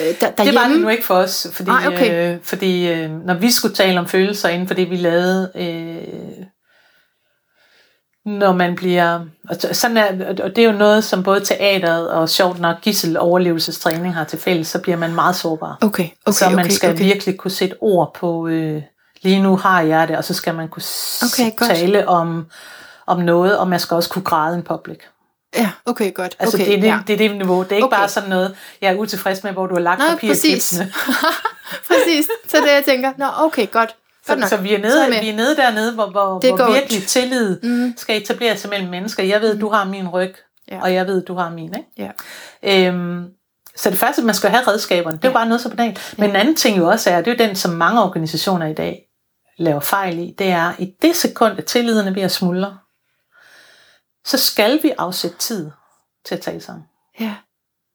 S2: Øh, Der,
S3: Det var det nu ikke for os, fordi,
S2: Nej, okay.
S3: øh, fordi øh, når vi skulle tale om følelser inden for det, vi lavede, øh, når man bliver, og sådan er, og det er jo noget, som både teateret og sjovt nok gissel overlevelsestræning har til fælles, så bliver man meget sårbar.
S2: Okay, okay,
S3: så man
S2: okay,
S3: skal
S2: okay.
S3: virkelig kunne sætte ord på, øh, lige nu har jeg det, og så skal man kunne
S2: Okay, godt.
S3: tale om, om noget, og man skal også kunne græde in public.
S2: Ja, okay, godt.
S3: Altså
S2: okay,
S3: det, er det,
S2: ja.
S3: det er det niveau. Det er ikke
S2: Okay.
S3: bare sådan noget, jeg er utilfreds med, hvor du har lagt
S2: Nej,
S3: papir i
S2: præcis. <laughs> Præcis. Så det jeg tænker, nå okay, godt.
S3: Så, så vi er
S2: Så
S3: nede,
S2: er jeg med.
S3: vi er nede dernede, hvor, hvor,
S2: Det
S3: hvor virkelig tillid mm. skal etablere sig mellem mennesker. Jeg ved, du har min ryg,
S2: Ja.
S3: og jeg ved, du har min. Ikke?
S2: Ja.
S3: Øhm, så det første, man skal have redskaberne. Det er jo bare noget så banalt. Men en anden ting jo også er, det er jo den, som mange organisationer i dag laver fejl i, det er, i det sekund, at tilliden er ved at smuldre, så skal vi afsætte tid til at tale sammen.
S2: Ja.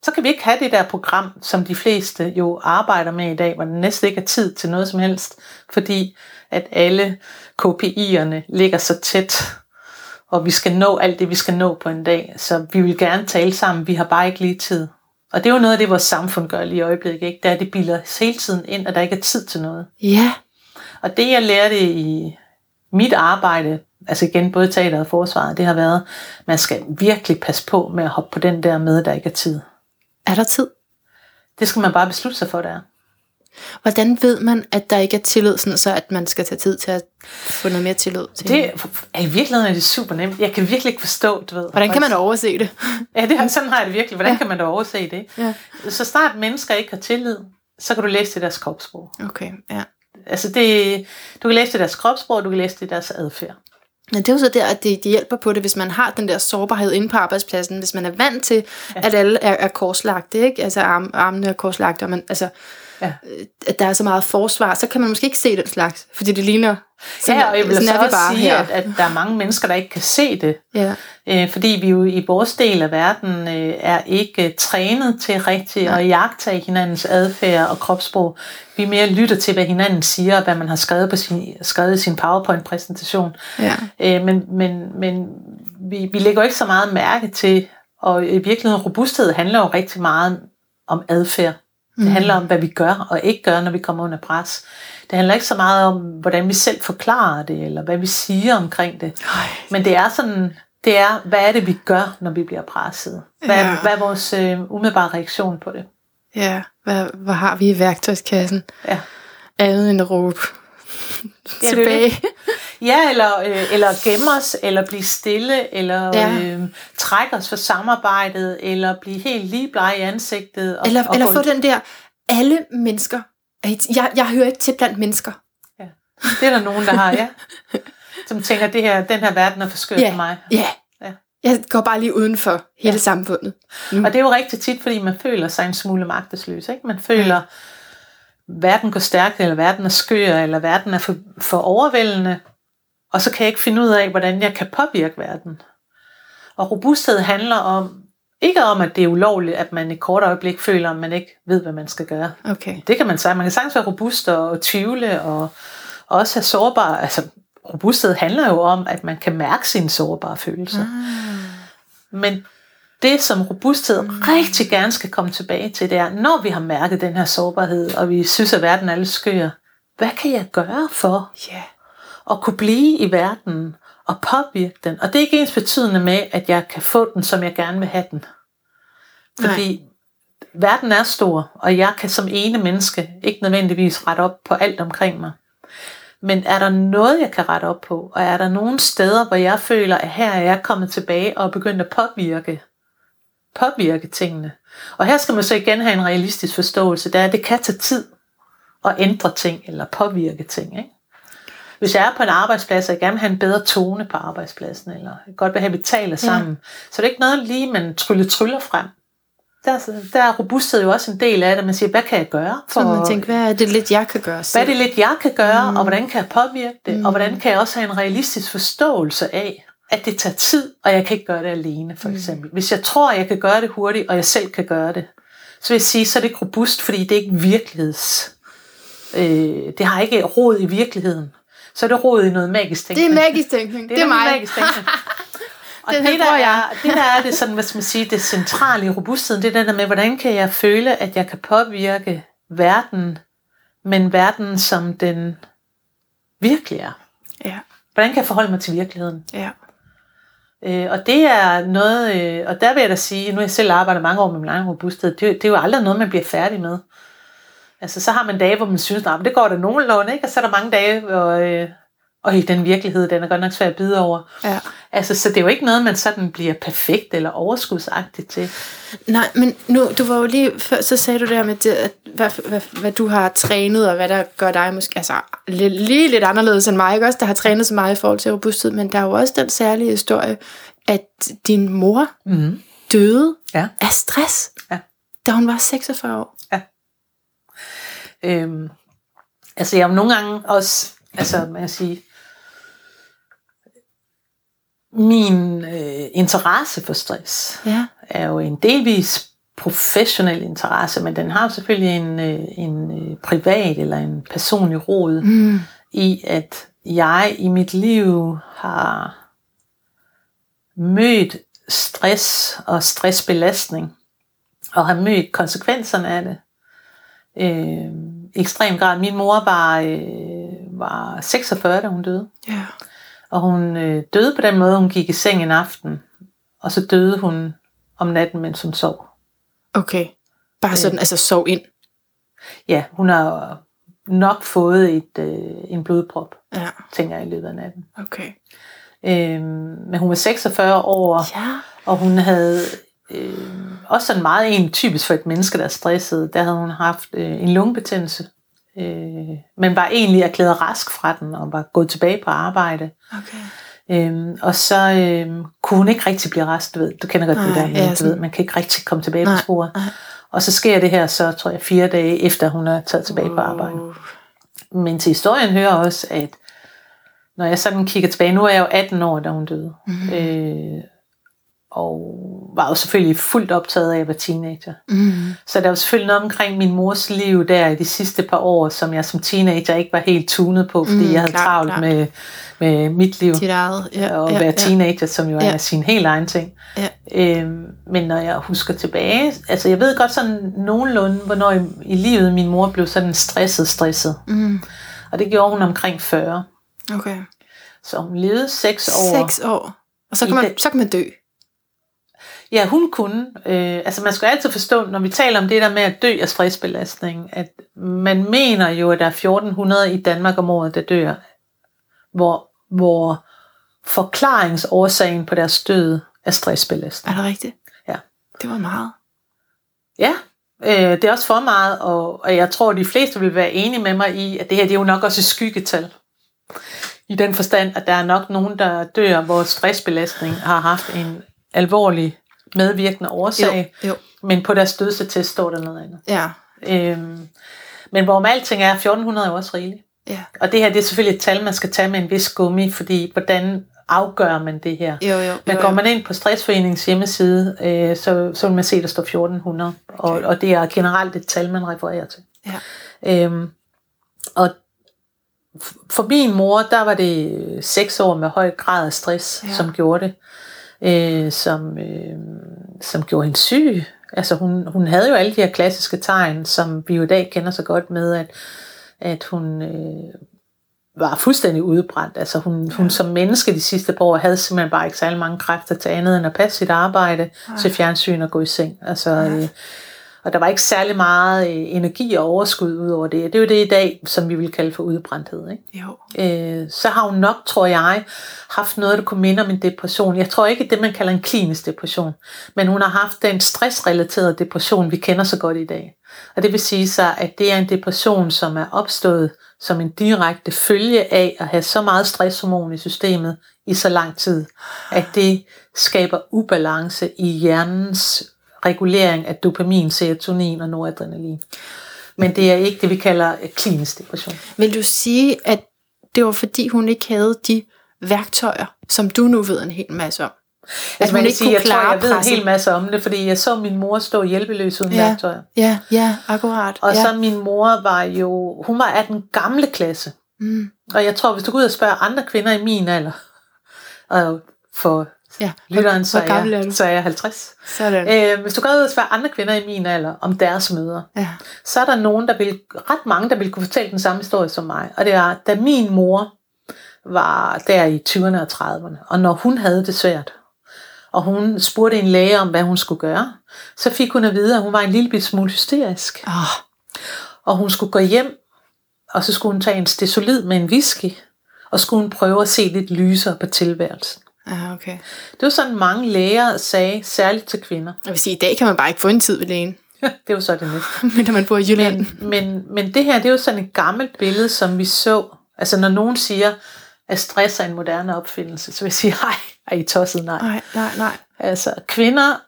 S3: Så kan vi ikke have det der program, som de fleste jo arbejder med i dag, hvor der næsten ikke er tid til noget som helst, fordi at alle KPI'erne ligger så tæt, og vi skal nå alt det, vi skal nå på en dag. Så vi vil gerne tale sammen, vi har bare ikke lige tid. Og det er jo noget af det, vores samfund gør lige i øjeblikket. Ikke? Er, at det bilder hele tiden ind, at der ikke er tid til noget.
S2: Ja.
S3: Og det, jeg lærte i mit arbejde, altså igen både teater og forsvaret, det har været, at man skal virkelig passe på med at hoppe på den der med, at der ikke er tid.
S2: Er der tid?
S3: Det skal man bare beslutte sig for, der.
S2: Hvordan ved man, at der ikke er tillid, sådan så at man skal tage tid til at få noget mere tillid til
S3: Det er i virkeligheden er det super nemt. Jeg kan virkelig ikke forstå, du ved.
S2: Hvordan kan man overse det?
S3: Ja, det, er- sådan har jeg det virkelig. Hvordan
S2: ja.
S3: kan man da overse det?
S2: Ja.
S3: Så snart mennesker ikke har tillid, så kan du læse det i deres kropssprog.
S2: Okay, ja.
S3: Altså det, du kan læse det i deres kropssprog, du kan læse det i deres adfærd.
S2: Men det er jo så der, at det, det hjælper på det, hvis man har den der sårbarhed inde på arbejdspladsen, hvis man er vant til, ja. at alle er, er korslagte, ikke? Altså arm, armene er korslagte, og man, altså,
S3: Ja.
S2: øh, at der er så meget forsvar, så kan man måske ikke se den slags, fordi det ligner, sådan,
S3: ja, og jeg vil
S2: sådan
S3: så
S2: er bare
S3: sige,
S2: her.
S3: at, at der er mange mennesker, der ikke kan se det.
S2: Ja.
S3: Øh, fordi vi jo i vores del af verden øh, er ikke øh, trænet til rigtigt at jagtage hinandens adfærd og kropssprog. Vi mere lytter til, hvad hinanden siger, og hvad man har skrevet, på sin, skrevet i sin PowerPoint-præsentation.
S2: Ja.
S3: Øh, men men, men vi, vi lægger jo ikke så meget mærke til, og i virkeligheden robusthed handler jo rigtig meget om adfærd. Det handler om, hvad vi gør og ikke gør, når vi kommer under pres. Det handler ikke så meget om, hvordan vi selv forklarer det, eller hvad vi siger omkring det.
S2: Ej.
S3: Men det er sådan, det er, hvad er det, vi gør, når vi bliver presset? Hvad,
S2: ja.
S3: hvad er vores øh, umiddelbare reaktion på det?
S2: Ja, hvad, hvad har vi i værktøjskassen?
S3: Ja.
S2: Andet end at råbe <laughs>
S3: Ja, det er
S2: tilbage. <laughs>
S3: Ja, eller, øh, eller gemme os, eller blive stille, eller
S2: Ja.
S3: ja. øh, trække os for samarbejdet, eller blive helt ligeblege i ansigtet. Og,
S2: Eller,
S3: og
S2: eller få den der, alle mennesker, jeg, jeg hører ikke til blandt mennesker.
S3: Det er der nogen, der har, ja. <laughs> Som tænker, det her, den her verden er for skør
S2: Ja.
S3: for mig.
S2: Ja.
S3: Ja.
S2: Jeg går bare lige uden for hele
S3: Ja.
S2: samfundet.
S3: Og det er jo rigtig tit, fordi man føler sig en smule magtesløs. Ikke? Man føler, verden går stærkt, eller verden er skør, eller verden er for, for overvældende, og så kan jeg ikke finde ud af, hvordan jeg kan påvirke verden. Og robusthed handler om, ikke om, at det er ulovligt, at man i kort øjeblik føler, at man ikke ved, hvad man skal gøre.
S2: Okay.
S3: Det kan man sige. Man kan sagtens være robust og, og tvivle, og også have sårbar. Altså, robusthed handler jo om, at man kan mærke sine sårbare følelser.
S2: Ah.
S3: Men det, som robusthed rigtig gerne skal komme tilbage til, det er, når vi har mærket den her sårbarhed, og vi synes, at verden er lidt skør, hvad kan jeg gøre for
S2: Ja.
S3: at kunne blive i verden og påvirke den? Og det er ikke ens betydende med, at jeg kan få den, som jeg gerne vil have den. Fordi Nej. verden er stor, og jeg kan som ene menneske ikke nødvendigvis rette op på alt omkring mig. Men er der noget, jeg kan rette op på? Og er der nogle steder, hvor jeg føler, at her er jeg kommet tilbage og begyndt at påvirke, påvirke tingene? Og her skal man så igen have en realistisk forståelse, der er, at det kan tage tid at ændre ting eller påvirke ting. Ikke? Hvis jeg er på en arbejdsplads, og jeg gerne vil have en bedre tone på arbejdspladsen, eller godt vil have, at vi taler sammen, ja. så er det ikke noget lige, man trylle tryller frem. Der, der er robusthed jo også en del af det, man siger, hvad kan jeg gøre? For,
S2: Så man tænker, hvad er det lidt, jeg kan gøre
S3: hvad
S2: selv?
S3: er det lidt, jeg kan gøre, mm. og hvordan kan jeg påvirke det, mm. og hvordan kan jeg også have en realistisk forståelse af, at det tager tid, og jeg kan ikke gøre det alene, for eksempel. Hvis jeg tror, at jeg kan gøre det hurtigt, og jeg selv kan gøre det, så vil jeg sige, så er det ikke robust, fordi det er ikke virkeligheds... Øh, det har ikke råd i virkeligheden. Så er det råd i noget magisk
S2: Det
S3: tænkning.
S2: er magisk tænkning. <laughs> Det, det er mig.
S3: Magisk tænkning. <laughs> Og det,
S2: her
S3: der er, det der er det sådan, hvad skal man sige, det centrale i robustheden, det er det der med, hvordan kan jeg føle, at jeg kan påvirke verden, men verden som den virkelig er.
S2: Ja,
S3: Hvordan kan jeg forholde mig til virkeligheden?
S2: ja.
S3: Øh, og det er noget, øh, og der vil jeg da sige, nu har jeg selv arbejdet mange år med min egen robusthed, det, det er jo aldrig noget, man bliver færdig med. Altså, så har man dage, hvor man synes, nah, det går da nogenlunde, ikke? Og så er der mange dage, hvor, øh, og i den virkelighed, den er godt nok svær at bide over.
S2: Ja.
S3: Altså, så det er jo ikke noget, man sådan bliver perfekt eller overskudsagtigt til.
S2: Nej, men nu, du var jo lige før, så sagde du der med, det, at, hvad, hvad, hvad, du har trænet, og hvad der gør dig måske, altså lige, lige lidt anderledes end mig, ikke også, der har trænet så meget i forhold til robusthed, men der er jo også den særlige historie, at din mor
S3: Mm-hmm.
S2: døde
S3: Ja.
S2: af stress,
S3: Ja.
S2: da hun var 46 år.
S3: Øhm, altså, jeg er jo nogle gange også, altså, man kan sige, min øh, interesse for stress
S2: Ja.
S3: er jo en delvis professionel interesse, men den har selvfølgelig en, øh, en øh, privat eller en personlig rod
S2: Mm.
S3: i, at jeg i mit liv har mødt stress og stressbelastning, og har mødt konsekvenserne af det. Øh, ekstrem grad. Min mor var, øh, var 46, da hun døde.
S2: Ja.
S3: Og hun øh, døde på den måde, hun gik i seng en aften, og så døde hun om natten, mens hun sov.
S2: Okay. Bare sådan, altså sov ind.
S3: Ja, hun har nok fået et, øh, en blodprop,
S2: Ja,
S3: tænker jeg, i løbet af natten.
S2: okay.
S3: Øh, men hun var 46 år,
S2: Ja.
S3: og hun havde øh, også sådan meget en typisk for et menneske, der er stresset. Der havde hun haft øh, en lungebetændelse, øh, men var egentlig erklæret rask fra den, og var gået tilbage på arbejde.
S2: Okay.
S3: Øhm, og så øhm, kunne hun ikke rigtig blive rask, du ved. Du kender godt
S2: Nej,
S3: det der,
S2: ja,
S3: du ved, man kan ikke rigtig komme tilbage
S2: Nej,
S3: på sporet.
S2: nej.
S3: Og så sker det her så, tror jeg, fire dage efter hun er taget tilbage på arbejde.
S2: Uh,
S3: Men til historien hører også, at når jeg sådan kigger tilbage, nu er jeg jo 18 år, da hun døde.
S2: Mhm.
S3: Øh, og var jo selvfølgelig fuldt optaget af, at jeg var teenager.
S2: Mm.
S3: Så der var selvfølgelig noget omkring min mors liv der i de sidste par år, som jeg som teenager ikke var helt tunet på, fordi
S2: Mm,
S3: jeg havde
S2: klart,
S3: travlt
S2: klart.
S3: med, med mit liv
S2: Dit eget. Ja,
S3: og
S2: ja,
S3: være
S2: ja.
S3: teenager, som jo er
S2: Ja.
S3: sin helt egen ting.
S2: Ja.
S3: Øhm, men når jeg husker tilbage, altså jeg ved godt sådan nogenlunde, hvornår i, i livet min mor blev sådan stresset, stresset.
S2: Mm.
S3: Og det gjorde hun omkring 40.
S2: Okay.
S3: Så hun levede 6 år.
S2: Seks år. Og så kan, man, så kan man dø.
S3: Ja, hun kunne. Øh, altså man skal altid forstå, når vi taler om det der med at dø af stressbelastning, at man mener jo, at der er 1400 i Danmark om året, der dør, hvor, hvor forklaringsårsagen på deres død er stressbelastning.
S2: Er det rigtigt?
S3: Ja.
S2: Det var meget.
S3: Ja, øh, det er også for meget, og, og jeg tror, at de fleste vil være enige med mig i, at det her det er jo nok også et skyggetal. I den forstand, at der er nok nogen, der dør, hvor stressbelastning har haft en alvorlig medvirkende årsag,
S2: Jo, jo.
S3: men på deres dødsattest står der noget andet.
S2: Ja.
S3: Øhm, men hvorom alting er, 1400 er også rigeligt.
S2: Ja.
S3: Og det her det er selvfølgelig et tal, man skal tage med en vis gummi, fordi hvordan afgør man det her?
S2: Jo, jo.
S3: Men
S2: jo,
S3: går
S2: jo.
S3: man ind på Stressforeningens hjemmeside, øh, så, så vil man se, at der står 1400. Og, og det er generelt et tal, man refererer til.
S2: Ja.
S3: Øhm, og for min mor, der var det seks år med høj grad af stress,
S2: ja.
S3: som gjorde det. Øh, som, øh, som gjorde hende syg. Altså hun, hun havde jo alle de her klassiske tegn, som vi jo i dag kender så godt med, at, at hun øh, var fuldstændig udbrændt. Altså hun, hun som menneske de sidste par år havde simpelthen bare ikke særlig mange kræfter til andet end at passe sit arbejde,
S2: Nej.
S3: se fjernsyn og gå i seng. Altså, øh, og der var ikke særlig meget øh, energi og overskud ud over det. Det er jo det i dag, som vi vil kalde for udbrændthed. Ikke?
S2: Jo.
S3: øh, så har hun nok, tror jeg, haft noget, der kunne minde om en depression. Jeg tror ikke det, man kalder en klinisk depression, men hun har haft den stressrelaterede depression, vi kender så godt i dag. Og det vil sige så, at det er en depression, som er opstået som en direkte følge af at have så meget stresshormon i systemet i så lang tid, at det skaber ubalance i hjernens regulering af dopamin, serotonin og noradrenalin. Men det er ikke det, vi kalder øh, klinisk depression.
S2: Vil du sige, at det var fordi, hun ikke havde de værktøjer, som du nu ved en hel masse om?
S3: Altså, man
S2: hun
S3: kan
S2: ikke
S3: sige,
S2: kunne
S3: jeg tror,
S2: klare
S3: jeg ved en hel masse om det, fordi jeg så min mor stå hjælpeløs uden
S2: ja.
S3: værktøjer.
S2: Ja, ja, akkurat.
S3: Og
S2: ja.
S3: så min mor var jo, hun var af den gamle klasse.
S2: Mm.
S3: Og jeg tror, hvis du går ud og spørger andre kvinder i min alder, og for
S2: Ja.
S3: lytteren, så
S2: gammel
S3: er, jeg, så er jeg 50.
S2: Sådan.
S3: Øh, hvis du går ud og spørger andre kvinder i min alder om deres møder,
S2: Ja.
S3: så er der nogen, der vil, ret mange, der vil kunne fortælle den samme historie som mig. Og det er, da min mor var der i 20'erne og 30'erne, og når hun havde det svært, og hun spurgte en læge om, hvad hun skulle gøre. Så fik hun at vide, at hun var en lille bit smule hysterisk.
S2: Oh.
S3: Og hun skulle gå hjem, og så skulle hun tage en stesolid med en whisky, og skulle hun prøve at se lidt lysere på tilværelsen.
S2: Ah, okay.
S3: Det var sådan, mange læger sagde, særligt til kvinder.
S2: Jeg vil sige, i dag kan man bare ikke få en tid ved lægen,
S3: det var så det næste. <laughs>
S2: men når man bor i Jylland.
S3: Men, men, men det her, det er jo sådan et gammelt billede, som vi så. Altså når nogen siger, at stress er en moderne opfindelse, så vil jeg sige, <laughs> nej, er I tosset? Nej.
S2: Nej, nej, nej.
S3: Altså kvinder,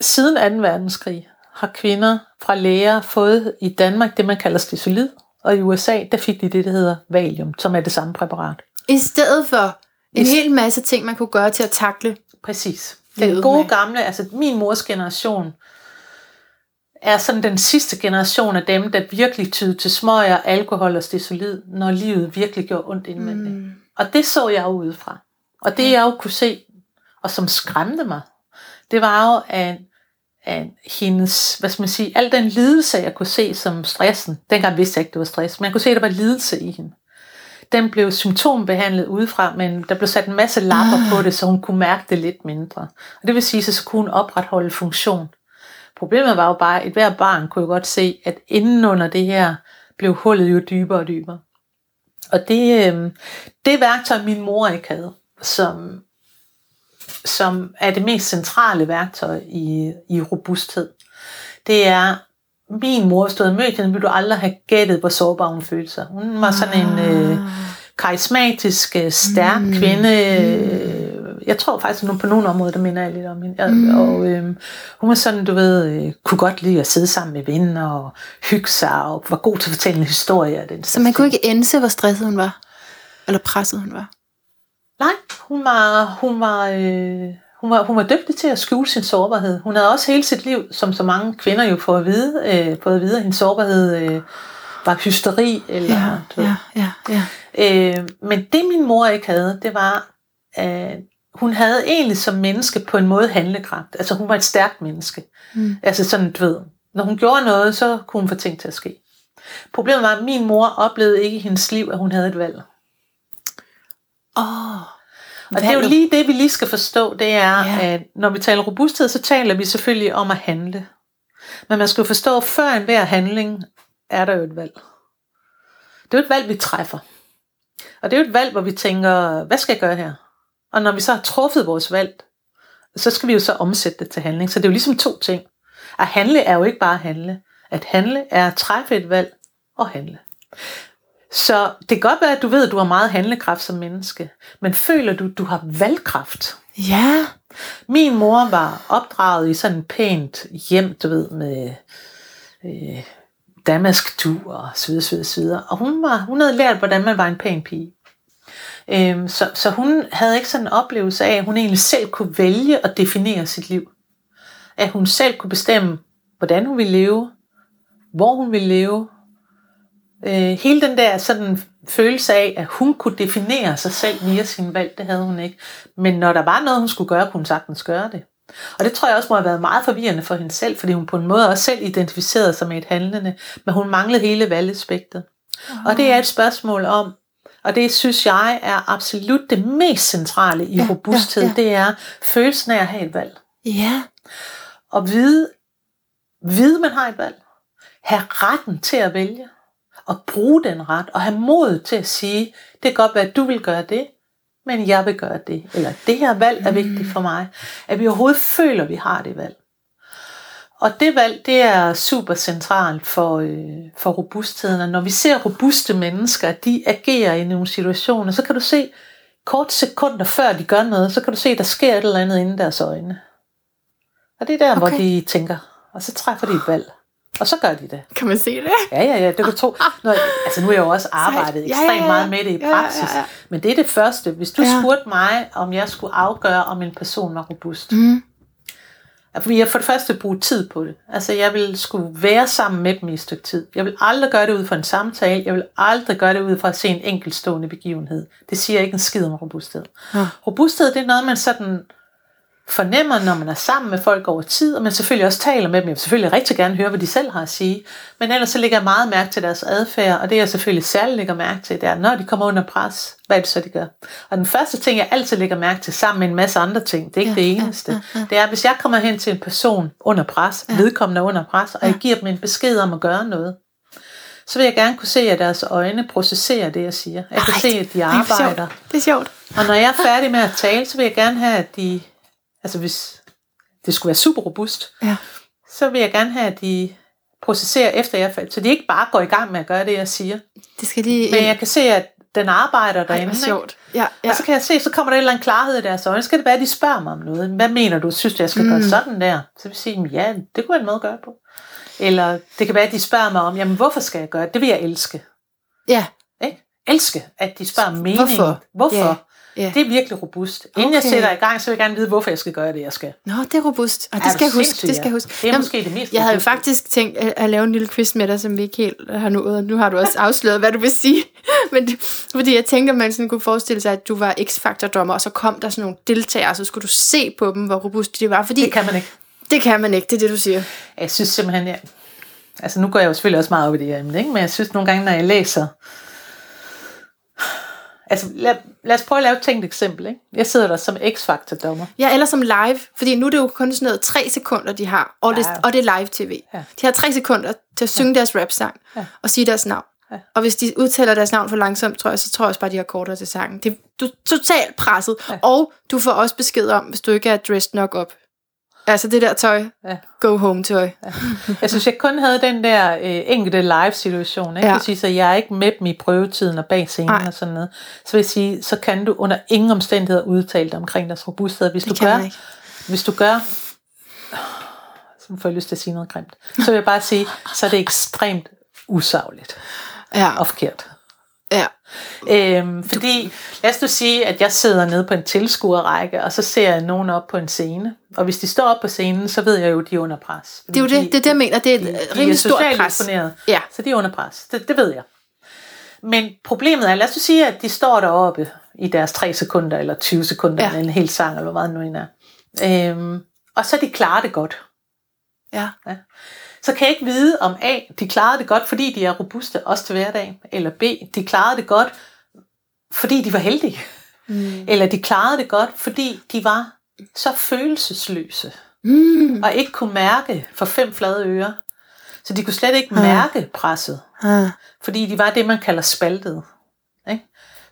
S3: siden 2. verdenskrig, har kvinder fra læger fået i Danmark det, man kalder stisolid, og i USA, der fik de det, der hedder Valium, som er det samme præparat.
S2: I stedet for en hel masse ting, man kunne gøre til at takle.
S3: Præcis. Den gode
S2: med.
S3: gamle, altså min mors generation, er sådan den sidste generation af dem, der virkelig tyder til smøger, alkohol og stisolid, når livet virkelig gjorde ondt indvendigt. Mm. Og det så jeg jo udefra. Og det jeg jo kunne se, og som skræmte mig, det var jo, at, at hendes, hvad skal man sige, al den lidelse, jeg kunne se som stressen, dengang vidste jeg ikke, det var stress, men jeg kunne se, at der var lidelse i hende. Den blev symptombehandlet udefra, men der blev sat en masse lapper ah. på det, så hun kunne mærke det lidt mindre. Og det vil sige, så kunne hun opretholde funktion. Problemet var jo bare, at hver barn kunne jo godt se, at inden under det her blev hullet jo dybere og dybere. Og det, øh, det værktøj, min mor ikke havde, som, som er det mest centrale værktøj i, i robusthed, det er, min mor stod i mødt hende, ville du aldrig have gættet, hvor sårbar hun følte sig. Hun var sådan en øh, karismatisk, øh, stærk mm. kvinde. Øh, jeg tror faktisk, at på nogle områder, der minder jeg lidt om hende. Mm. Og øh, hun var sådan, du ved, øh, kunne godt lide at sidde sammen med venner og hygge sig, og var god til at fortælle en historie. og Den
S2: Så man kunne ikke ense, hvor stresset hun var? Eller presset hun var?
S3: Nej, hun var, hun var, øh, hun var, hun var dygtig til at skjule sin sårbarhed. Hun havde også hele sit liv, som så mange kvinder jo får at vide, øh, fået at vide, at hendes sårbarhed øh, var hysteri. Eller,
S2: Ja,
S3: du ved.
S2: ja, ja, ja.
S3: Øh, men det min mor ikke havde, det var, at hun havde egentlig som menneske på en måde handlekraft. Altså hun var et stærkt menneske.
S2: Mm.
S3: Altså sådan, du ved, når hun gjorde noget, så kunne hun få ting til at ske. Problemet var, at min mor oplevede ikke i hendes liv, at hun havde et valg.
S2: Åh.
S3: Og det er jo lige det, vi lige skal forstå, det er, ja. at når vi taler robusthed, så taler vi selvfølgelig om at handle. Men man skal jo forstå, at før enhver handling er der jo et valg. Det er jo et valg, vi træffer. Og det er jo et valg, hvor vi tænker, hvad skal jeg gøre her? Og når vi så har truffet vores valg, så skal vi jo så omsætte det til handling. Så det er jo ligesom to ting. At handle er jo ikke bare at handle. At handle er at træffe et valg og handle. Så det kan godt være, at du ved, at du har meget handlekraft som menneske, men føler du, at du har valgkraft?
S2: Ja.
S3: Min mor var opdraget i sådan et pænt hjem, du ved, med øh, damask du og så videre, så videre, så videre. Og hun, var, hun havde lært, hvordan man var en pæn pige. Øhm, så, så hun havde ikke sådan en oplevelse af, at hun egentlig selv kunne vælge at definere sit liv. At hun selv kunne bestemme, hvordan hun ville leve, hvor hun ville leve. Øh, hele den der sådan følelse af, at hun kunne definere sig selv via sin valg, det havde hun ikke. Men når der var noget, hun skulle gøre, kunne hun sagtens gøre det. Og det tror jeg også må have været meget forvirrende for hende selv, fordi hun på en måde også selv identificerede sig med et handlende, men hun manglede hele valgaspektet. Og det er et spørgsmål om, og det synes jeg er absolut det mest centrale i
S2: Ja,
S3: robusthed,
S2: ja.
S3: ja. det er følelsen af at have et valg.
S2: Ja.
S3: Og vide, vide man har et valg. Have retten til at vælge. Og bruge den ret. Og have mod til at sige, det kan godt være, at du vil gøre det, men jeg vil gøre det. Eller det her valg er vigtigt for mig. At vi overhovedet føler, at vi har det valg. Og det valg, det er super centralt for, øh, for robustheden. Og når vi ser robuste mennesker, de agerer i nogle situationer, så kan du se, kort sekunder før de gør noget, så kan du se, der sker et eller andet inden deres øjne. Og det er der, okay. hvor de tænker, og så træffer de et valg. Og så gør de det.
S2: Kan man se det?
S3: Ja, ja, ja, det kan tro. <laughs> Nå, altså nu har jeg jo også arbejdet
S2: Ja, ja,
S3: ekstremt
S2: ja.
S3: meget med det i
S2: Ja, ja,
S3: praksis.
S2: ja.
S3: Men det er det første. Hvis du
S2: Ja.
S3: spurgte mig, om jeg skulle afgøre, om en person var robust.
S2: Mm.
S3: Fordi jeg for det første bruge tid på det. Altså jeg vil skulle være sammen med dem i et stykke tid. Jeg vil aldrig gøre det ud fra en samtale. Jeg vil aldrig gøre det ud fra at se en enkeltstående begivenhed. Det siger ikke en skid om robusthed.
S2: Ja.
S3: Robusthed det er noget, man sådan fornemmer, når man er sammen med folk over tid, og man selvfølgelig også taler med dem. Jeg vil selvfølgelig rigtig gerne høre, hvad de selv har at sige. Men ellers så lægger jeg meget mærke til deres adfærd, og det jeg selvfølgelig særligt lægger mærke til, det er, når de kommer under pres, hvad er det så, de gør? Og den første ting, jeg altid lægger mærke til, sammen med en masse andre ting, det er ikke ja, det eneste, ja, ja, ja. det er, hvis jeg kommer hen til en person under pres, ja. vedkommende under pres, og jeg giver dem en besked om at gøre noget, så vil jeg gerne kunne se, at deres øjne processerer det, jeg siger. Jeg kan Ej, se, at de arbejder.
S2: Det er sjovt.
S3: Og når jeg er færdig med at tale, så vil jeg gerne have, at de altså hvis det skulle være super robust,
S2: ja.
S3: så vil jeg gerne have, at de processerer efter jeg faldt, så de ikke bare går i gang med at gøre det, jeg siger.
S2: Det skal de...
S3: Men jeg kan se, at den arbejder derinde. Ej,
S2: sjovt. Ja, ja.
S3: Og så kan jeg se, så kommer der en eller anden klarhed i deres øjne. Så skal det være, at de spørger mig om noget. Hvad mener du? Synes du, jeg skal mm. gøre sådan der? Så vil jeg sige, ja, det kunne jeg en måde gøre på. Eller det kan være, at de spørger mig om, jamen hvorfor skal jeg gøre det? Det vil jeg elske.
S2: Ja.
S3: Ikke? Elske, at de spørger meningen.
S2: Hvorfor?
S3: Hvorfor? Ja.
S2: Ja.
S3: Det er virkelig robust. Inden okay. jeg sætter i gang, så vil jeg gerne vide, hvorfor jeg skal gøre det, jeg skal.
S2: Nå, det er robust. Og det, skal jeg huske. Det skal jeg huske.
S3: Det er Jamen, måske det mest
S2: Jeg havde jo faktisk tænkt at, at lave en lille quiz med dig, som vi ikke helt har nået, nu har du også afsløret, hvad du vil sige. <laughs> Men det, fordi jeg tænkte, at man sådan kunne forestille sig, at du var X-faktor-dommer, og så kom der sådan nogle deltagere, og så skulle du se på dem, hvor robust de var. Fordi
S3: det kan man ikke.
S2: Det kan man ikke, det er det, du siger.
S3: Jeg synes simpelthen, ja. Altså nu går jeg jo selvfølgelig også meget op i det her emne, ikke? men jeg synes nogle gange, når jeg læser Altså, lad, lad os prøve at lave et tænkt eksempel. Ikke? Jeg sidder der som X-Factor-dommer.
S2: Ja, eller som live, fordi nu er det jo kun sådan noget tre sekunder, de har, og, ja. det, og det er live-tv. Ja. De har tre sekunder til at synge ja. deres rap-sang ja. og sige deres navn. Ja. Og hvis de udtaler deres navn for langsomt, tror jeg, så tror jeg også bare, de har kortere til sangen. Det, du er totalt presset, ja. og du får også besked om, hvis du ikke er dressed nok op. Altså det der tøj. Ja. Go home tøj. Ja.
S3: Jeg synes, jeg kun havde den der øh, enkelte live situation. Ikke? Ja. Jeg sige, at jeg er ikke med dem i prøvetiden og bag scenen Ej. og sådan noget. Så vil jeg sige, så kan du under ingen omstændigheder udtale dig omkring deres robusthed. Hvis det du gør, hvis du gør, så får jeg lyst til at sige noget grimt, så vil jeg bare sige, så er det ekstremt usagligt
S2: ja.
S3: og forkert.
S2: Ja.
S3: Øhm, fordi, lad os nu sige, at jeg sidder nede på en tilskuerrække, og så ser jeg nogen op på en scene. Og hvis de står op på scenen, så ved jeg jo, at de er under pres.
S2: Det er jo det, de, det, det jeg mener. Det er et de, rimelig de er stort pres.
S3: Ja. Så de er under pres. Det, det ved jeg. Men problemet er, lad os sige, at de står deroppe i deres 3 sekunder, eller 20 sekunder, ja. eller en hel sang, eller hvad meget nu end er. Øhm, og så de klarer det godt.
S2: Ja.
S3: ja så kan jeg ikke vide, om A, de klarede det godt, fordi de er robuste også til hverdag, eller B, de klarede det godt, fordi de var heldige. Mm. Eller de klarede det godt, fordi de var så følelsesløse,
S2: mm.
S3: og ikke kunne mærke for fem flade ører. Så de kunne slet ikke mærke presset,
S2: ah.
S3: fordi de var det, man kalder spaltet.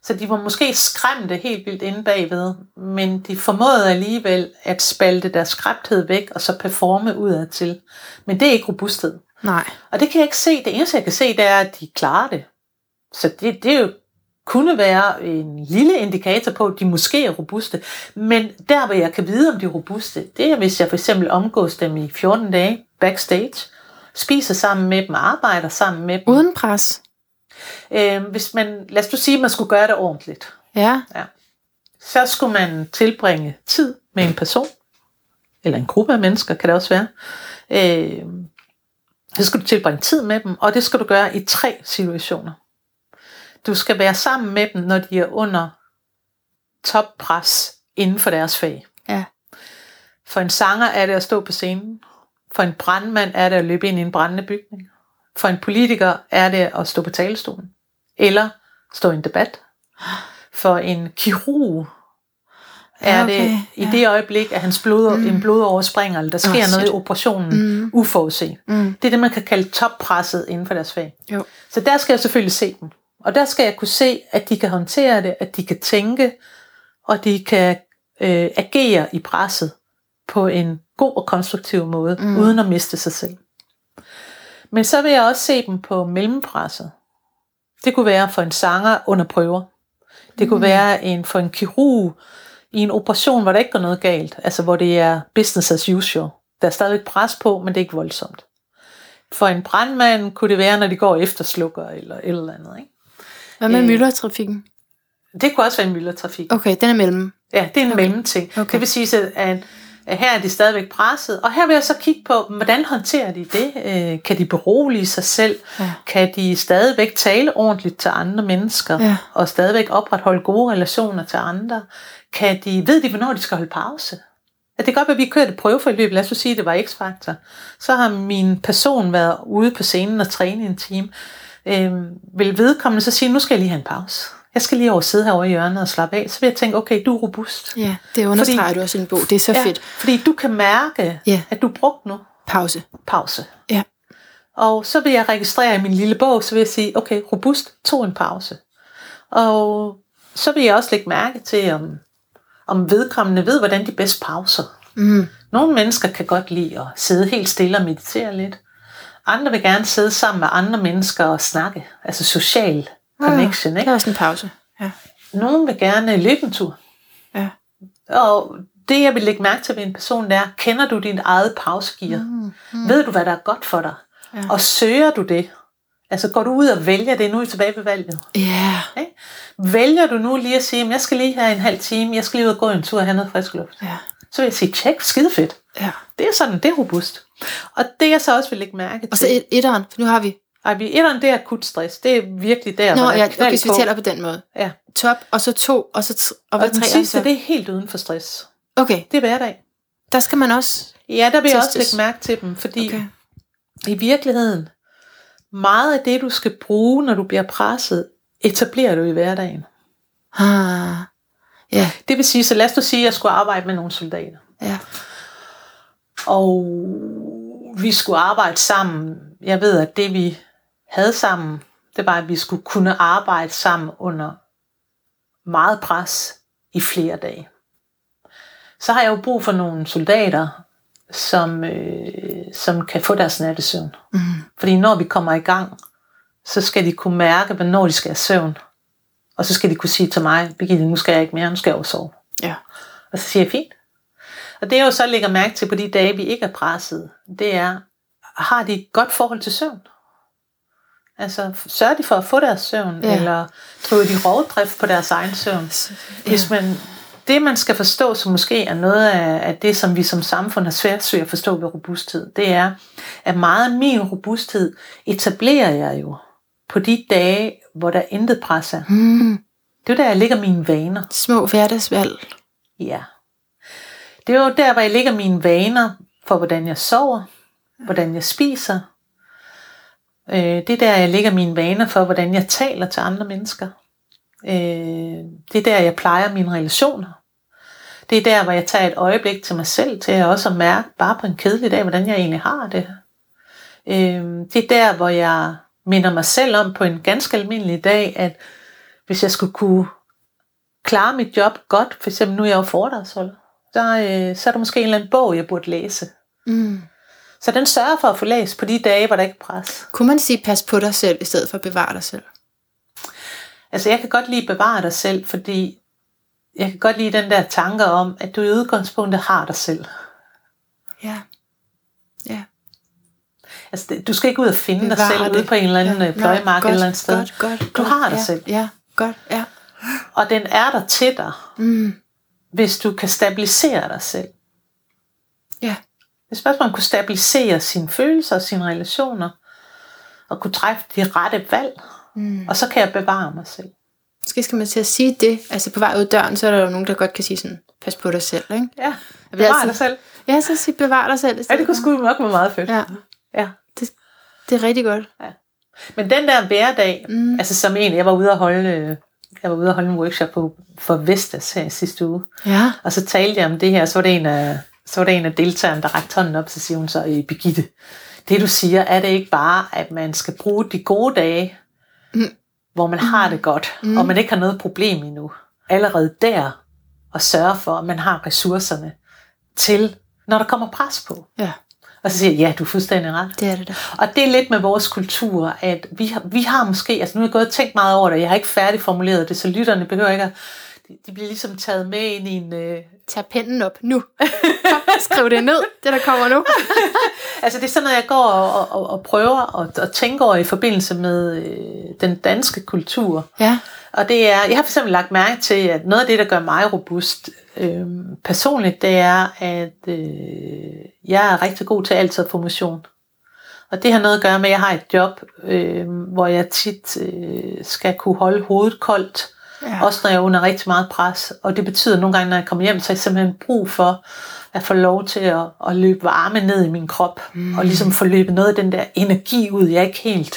S3: Så de var måske skræmte helt vildt inde bagved, men de formåede alligevel at spalte deres skræmthed væk, og så performe udad til. Men det er ikke robusthed.
S2: Nej.
S3: Og det kan jeg ikke se. Det eneste, jeg kan se, det er, at de klarer det. Så det, det er jo kunne være en lille indikator på, at de måske er robuste. Men der, hvor jeg kan vide, om de er robuste, det er, hvis jeg for eksempel omgås dem i 14 dage backstage, spiser sammen med dem, arbejder sammen med dem.
S2: Uden pres.
S3: Øh, hvis man, lad os du sige, at man skulle gøre det ordentligt.
S2: Ja.
S3: ja. Så skulle man tilbringe tid med en person, eller en gruppe af mennesker, kan det også være. Øh, så skal du tilbringe tid med dem, og det skal du gøre i tre situationer. Du skal være sammen med dem, når de er under toppres inden for deres fag.
S2: Ja.
S3: For en sanger er det at stå på scenen. For en brandmand er det at løbe ind i en brændende bygning. For en politiker er det at stå på talerstolen. Eller stå i en debat. For en kirurg er okay, det i ja. det øjeblik, at hans blod, mm. en blodår springer, eller der sker oh, noget i operationen mm. uforudset.
S2: Mm.
S3: Det er det, man kan kalde toppresset inden for deres fag.
S2: Jo.
S3: Så der skal jeg selvfølgelig se dem. Og der skal jeg kunne se, at de kan håndtere det, at de kan tænke, og de kan øh, agere i presset på en god og konstruktiv måde, mm. uden at miste sig selv. Men så vil jeg også se dem på mellempresset. Det kunne være for en sanger under prøver. Det kunne mm. være en, for en kirurg i en operation, hvor der ikke går noget galt. Altså hvor det er business as usual. Der er stadig pres på, men det er ikke voldsomt. For en brandmand kunne det være, når de går efter slukker eller et eller andet. Ikke?
S2: Hvad med øh, myldertrafikken?
S3: Det kunne også være en myldertrafik.
S2: Okay, den er mellem.
S3: Ja, det er en okay. mellemting. Okay. Det vil sige, at her er de stadigvæk presset. Og her vil jeg så kigge på, hvordan håndterer de det? Øh, kan de berolige sig selv?
S2: Ja.
S3: Kan de stadigvæk tale ordentligt til andre mennesker?
S2: Ja.
S3: Og stadigvæk opretholde gode relationer til andre? Kan de, ved de, hvornår de skal holde pause? at det kan godt være, at vi kørte et prøveforløb, lad os sige, at det var X-Factor. Så har min person været ude på scenen og træne en time. Øhm, vil vedkommende så sige, nu skal jeg lige have en pause. Jeg skal lige over sidde herovre i hjørnet og slappe af. Så vil jeg tænke, okay, du er robust.
S2: Ja, det understreger
S3: Fordi-
S2: du også i en bog. Det er så
S3: Ja,
S2: fedt.
S3: fordi du kan mærke,
S2: Ja.
S3: at du er brugt nu.
S2: Pause.
S3: Pause.
S2: Ja.
S3: Og så vil jeg registrere i min lille bog, så vil jeg sige, okay, robust tog en pause. Og så vil jeg også lægge mærke til, om, om vedkommende ved, hvordan de bedst pauser.
S2: Mm.
S3: Nogle mennesker kan godt lide at sidde helt stille og meditere lidt. Andre vil gerne sidde sammen med andre mennesker og snakke. Altså social connection.
S2: Det
S3: Ikke?
S2: er også en pause. Ja.
S3: Nogle vil gerne løbe en tur.
S2: Ja.
S3: Og det, jeg vil lægge mærke til ved en person, det er, kender du din eget pausegear? Mm. Mm. Ved du, hvad der er godt for dig?
S2: Ja.
S3: Og søger du det? Altså går du ud og vælger det, nu er I tilbage ved valget.
S2: Ja.
S3: Ikke? Vælger du nu lige at sige, jeg skal lige have en halv time, jeg skal lige ud og gå en tur og have noget frisk luft.
S2: Ja.
S3: Så vil jeg sige, tjek, skide fedt.
S2: ja.
S3: Det er sådan, det er robust. Og det jeg så også vil lægge mærke
S2: Og så
S3: til,
S2: et, etteren, for nu har vi...
S3: ej, vi etteren, det er akut stress. Det er virkelig der,
S2: Nå,
S3: hvor der
S2: ja, okay, så vi taler på den måde.
S3: Ja.
S2: Top, og så to, og så t- og
S3: Og den
S2: tre,
S3: sidste,
S2: så...
S3: det er helt uden for stress.
S2: Okay,
S3: Det er hverdag.
S2: der skal man også...
S3: Ja, der vil jeg også lægge mærke til dem, fordi
S2: Okay.
S3: i virkeligheden, meget af det, du skal bruge, når du bliver presset, etablerer du i hverdagen.
S2: Ah. Ja,
S3: Det vil sige, så lad os nu sige, at jeg skulle arbejde med nogle soldater.
S2: ja.
S3: Og vi skulle arbejde sammen. Jeg ved, at det vi havde sammen, det var, at vi skulle kunne arbejde sammen under meget pres i flere dage. Så har jeg jo brug for nogle soldater, som, øh, som kan få deres nattesøvn.
S2: Mm.
S3: Fordi når vi kommer i gang, så skal de kunne mærke, hvornår de skal have søvn. Og så skal de kunne sige til mig, Birgitte, nu skal jeg ikke mere, nu skal jeg over sove.
S2: Ja.
S3: Og så siger jeg, fint. Og det jeg jo så lægger mærke til på de dage, vi ikke er presset, det er, har de et godt forhold til søvn? Altså, sørger de for at få deres søvn,
S2: Ja.
S3: eller driver de rovdrift på deres egen søvn? Hvis man, det, man skal forstå, som måske er noget af, af det, som vi som samfund har svært ved at forstå ved robusthed, det er, at meget af min robusthed etablerer jeg jo på de dage, hvor der intet pres er.
S2: Mm.
S3: Det er jo der, jeg ligger mine vaner.
S2: Små hverdagsvalg.
S3: Ja. Det er jo der, hvor jeg lægger mine vaner for, hvordan jeg sover, hvordan jeg spiser. Øh, det er der, jeg lægger mine vaner for, hvordan jeg taler til andre mennesker. Øh, det er der, jeg plejer mine relationer. Det er der, hvor jeg tager et øjeblik til mig selv, til at også at mærke, bare på en kedelig dag, hvordan jeg egentlig har det. Øh, det er der, hvor jeg minder mig selv om på en ganske almindelig dag, at hvis jeg skulle kunne klare mit job godt, for eksempel nu er jeg jo foredragsholder, så, øh, så er der måske en eller anden bog, jeg burde læse.
S2: Mm.
S3: Så den sørger for at få læst på de dage, hvor der ikke er pres.
S2: Kunne man sige, pas på dig selv, i stedet for at bevare dig selv?
S3: Altså jeg kan godt lide bevare dig selv, fordi jeg kan godt lide den der tanke om, at du i udgangspunktet har dig selv.
S2: Ja. Ja.
S3: Altså det- du skal ikke ud og finde dig
S2: Bevare
S3: selv
S2: det.
S3: ude på en eller anden
S2: Ja.
S3: ja. pløjemark eller et sted.
S2: Godt, godt,
S3: Du
S2: godt.
S3: har dig
S2: ja.
S3: selv.
S2: Ja, godt, ja.
S3: Og den er der til dig,
S2: Mm.
S3: hvis du kan stabilisere dig selv.
S2: Ja.
S3: Hvis bare man kunne stabilisere sine følelser og sine relationer, og kunne træffe de rette valg,
S2: Mm.
S3: og så kan jeg bevare mig selv.
S2: Måske skal man til at sige det. Altså på vej ud døren, så er der jo nogen, der godt kan sige sådan, pas på dig selv, ikke?
S3: Ja,
S2: vil
S3: bevare
S2: altid-
S3: dig selv.
S2: Ja, så sig bevar dig selv
S3: Ja, det kunne sgu nok være meget fedt.
S2: Ja,
S3: ja.
S2: det er rigtig godt.
S3: Men den der hverdag,
S2: Mm.
S3: altså som en, jeg var ude at holde, jeg var ude at holde en workshop på, for Vestas her sidste uge,
S2: Ja.
S3: og så talte jeg om det her, så var det en af, så var det en af deltagerne, der rakte hånden op, så siger hun så, "Øh, Birgitte, det du siger, er det ikke bare, at man skal bruge de gode dage,
S2: Mm.
S3: hvor man har det godt,
S2: Mm.
S3: og man ikke har noget problem endnu, allerede der, og sørge for, at man har ressourcerne til, når der kommer pres på.
S2: Ja,
S3: Og så siger jeg, ja, du er fuldstændig ret.
S2: det er det da.
S3: Og det er lidt med vores kultur, at vi har, vi har måske, altså nu har jeg gået og tænkt meget over det, jeg har ikke færdigformuleret det, så lytterne behøver ikke at, de, de bliver ligesom taget med ind i en, øh,
S2: Tag pennen op nu. Skriv det ned, det der kommer nu. <laughs>
S3: altså det er sådan noget, jeg går og, og, og prøver at, at tænke over i forbindelse med øh, den danske kultur.
S2: Ja.
S3: Og det er, jeg har for eksempel lagt mærke til, at noget af det, der gør mig robust øh, personligt, det er, at øh, jeg er rigtig god til altid at få motion. Og det har noget at gøre med, at jeg har et job, øh, hvor jeg tit øh, skal kunne holde hovedet koldt,
S2: Ja.
S3: også når jeg er under rigtig meget pres. Og det betyder at nogle gange, når jeg kommer hjem, så har jeg simpelthen brug for at få lov til at, at løbe varme ned i min krop, mm. og ligesom få løbet noget af den der energi ud, jeg ikke helt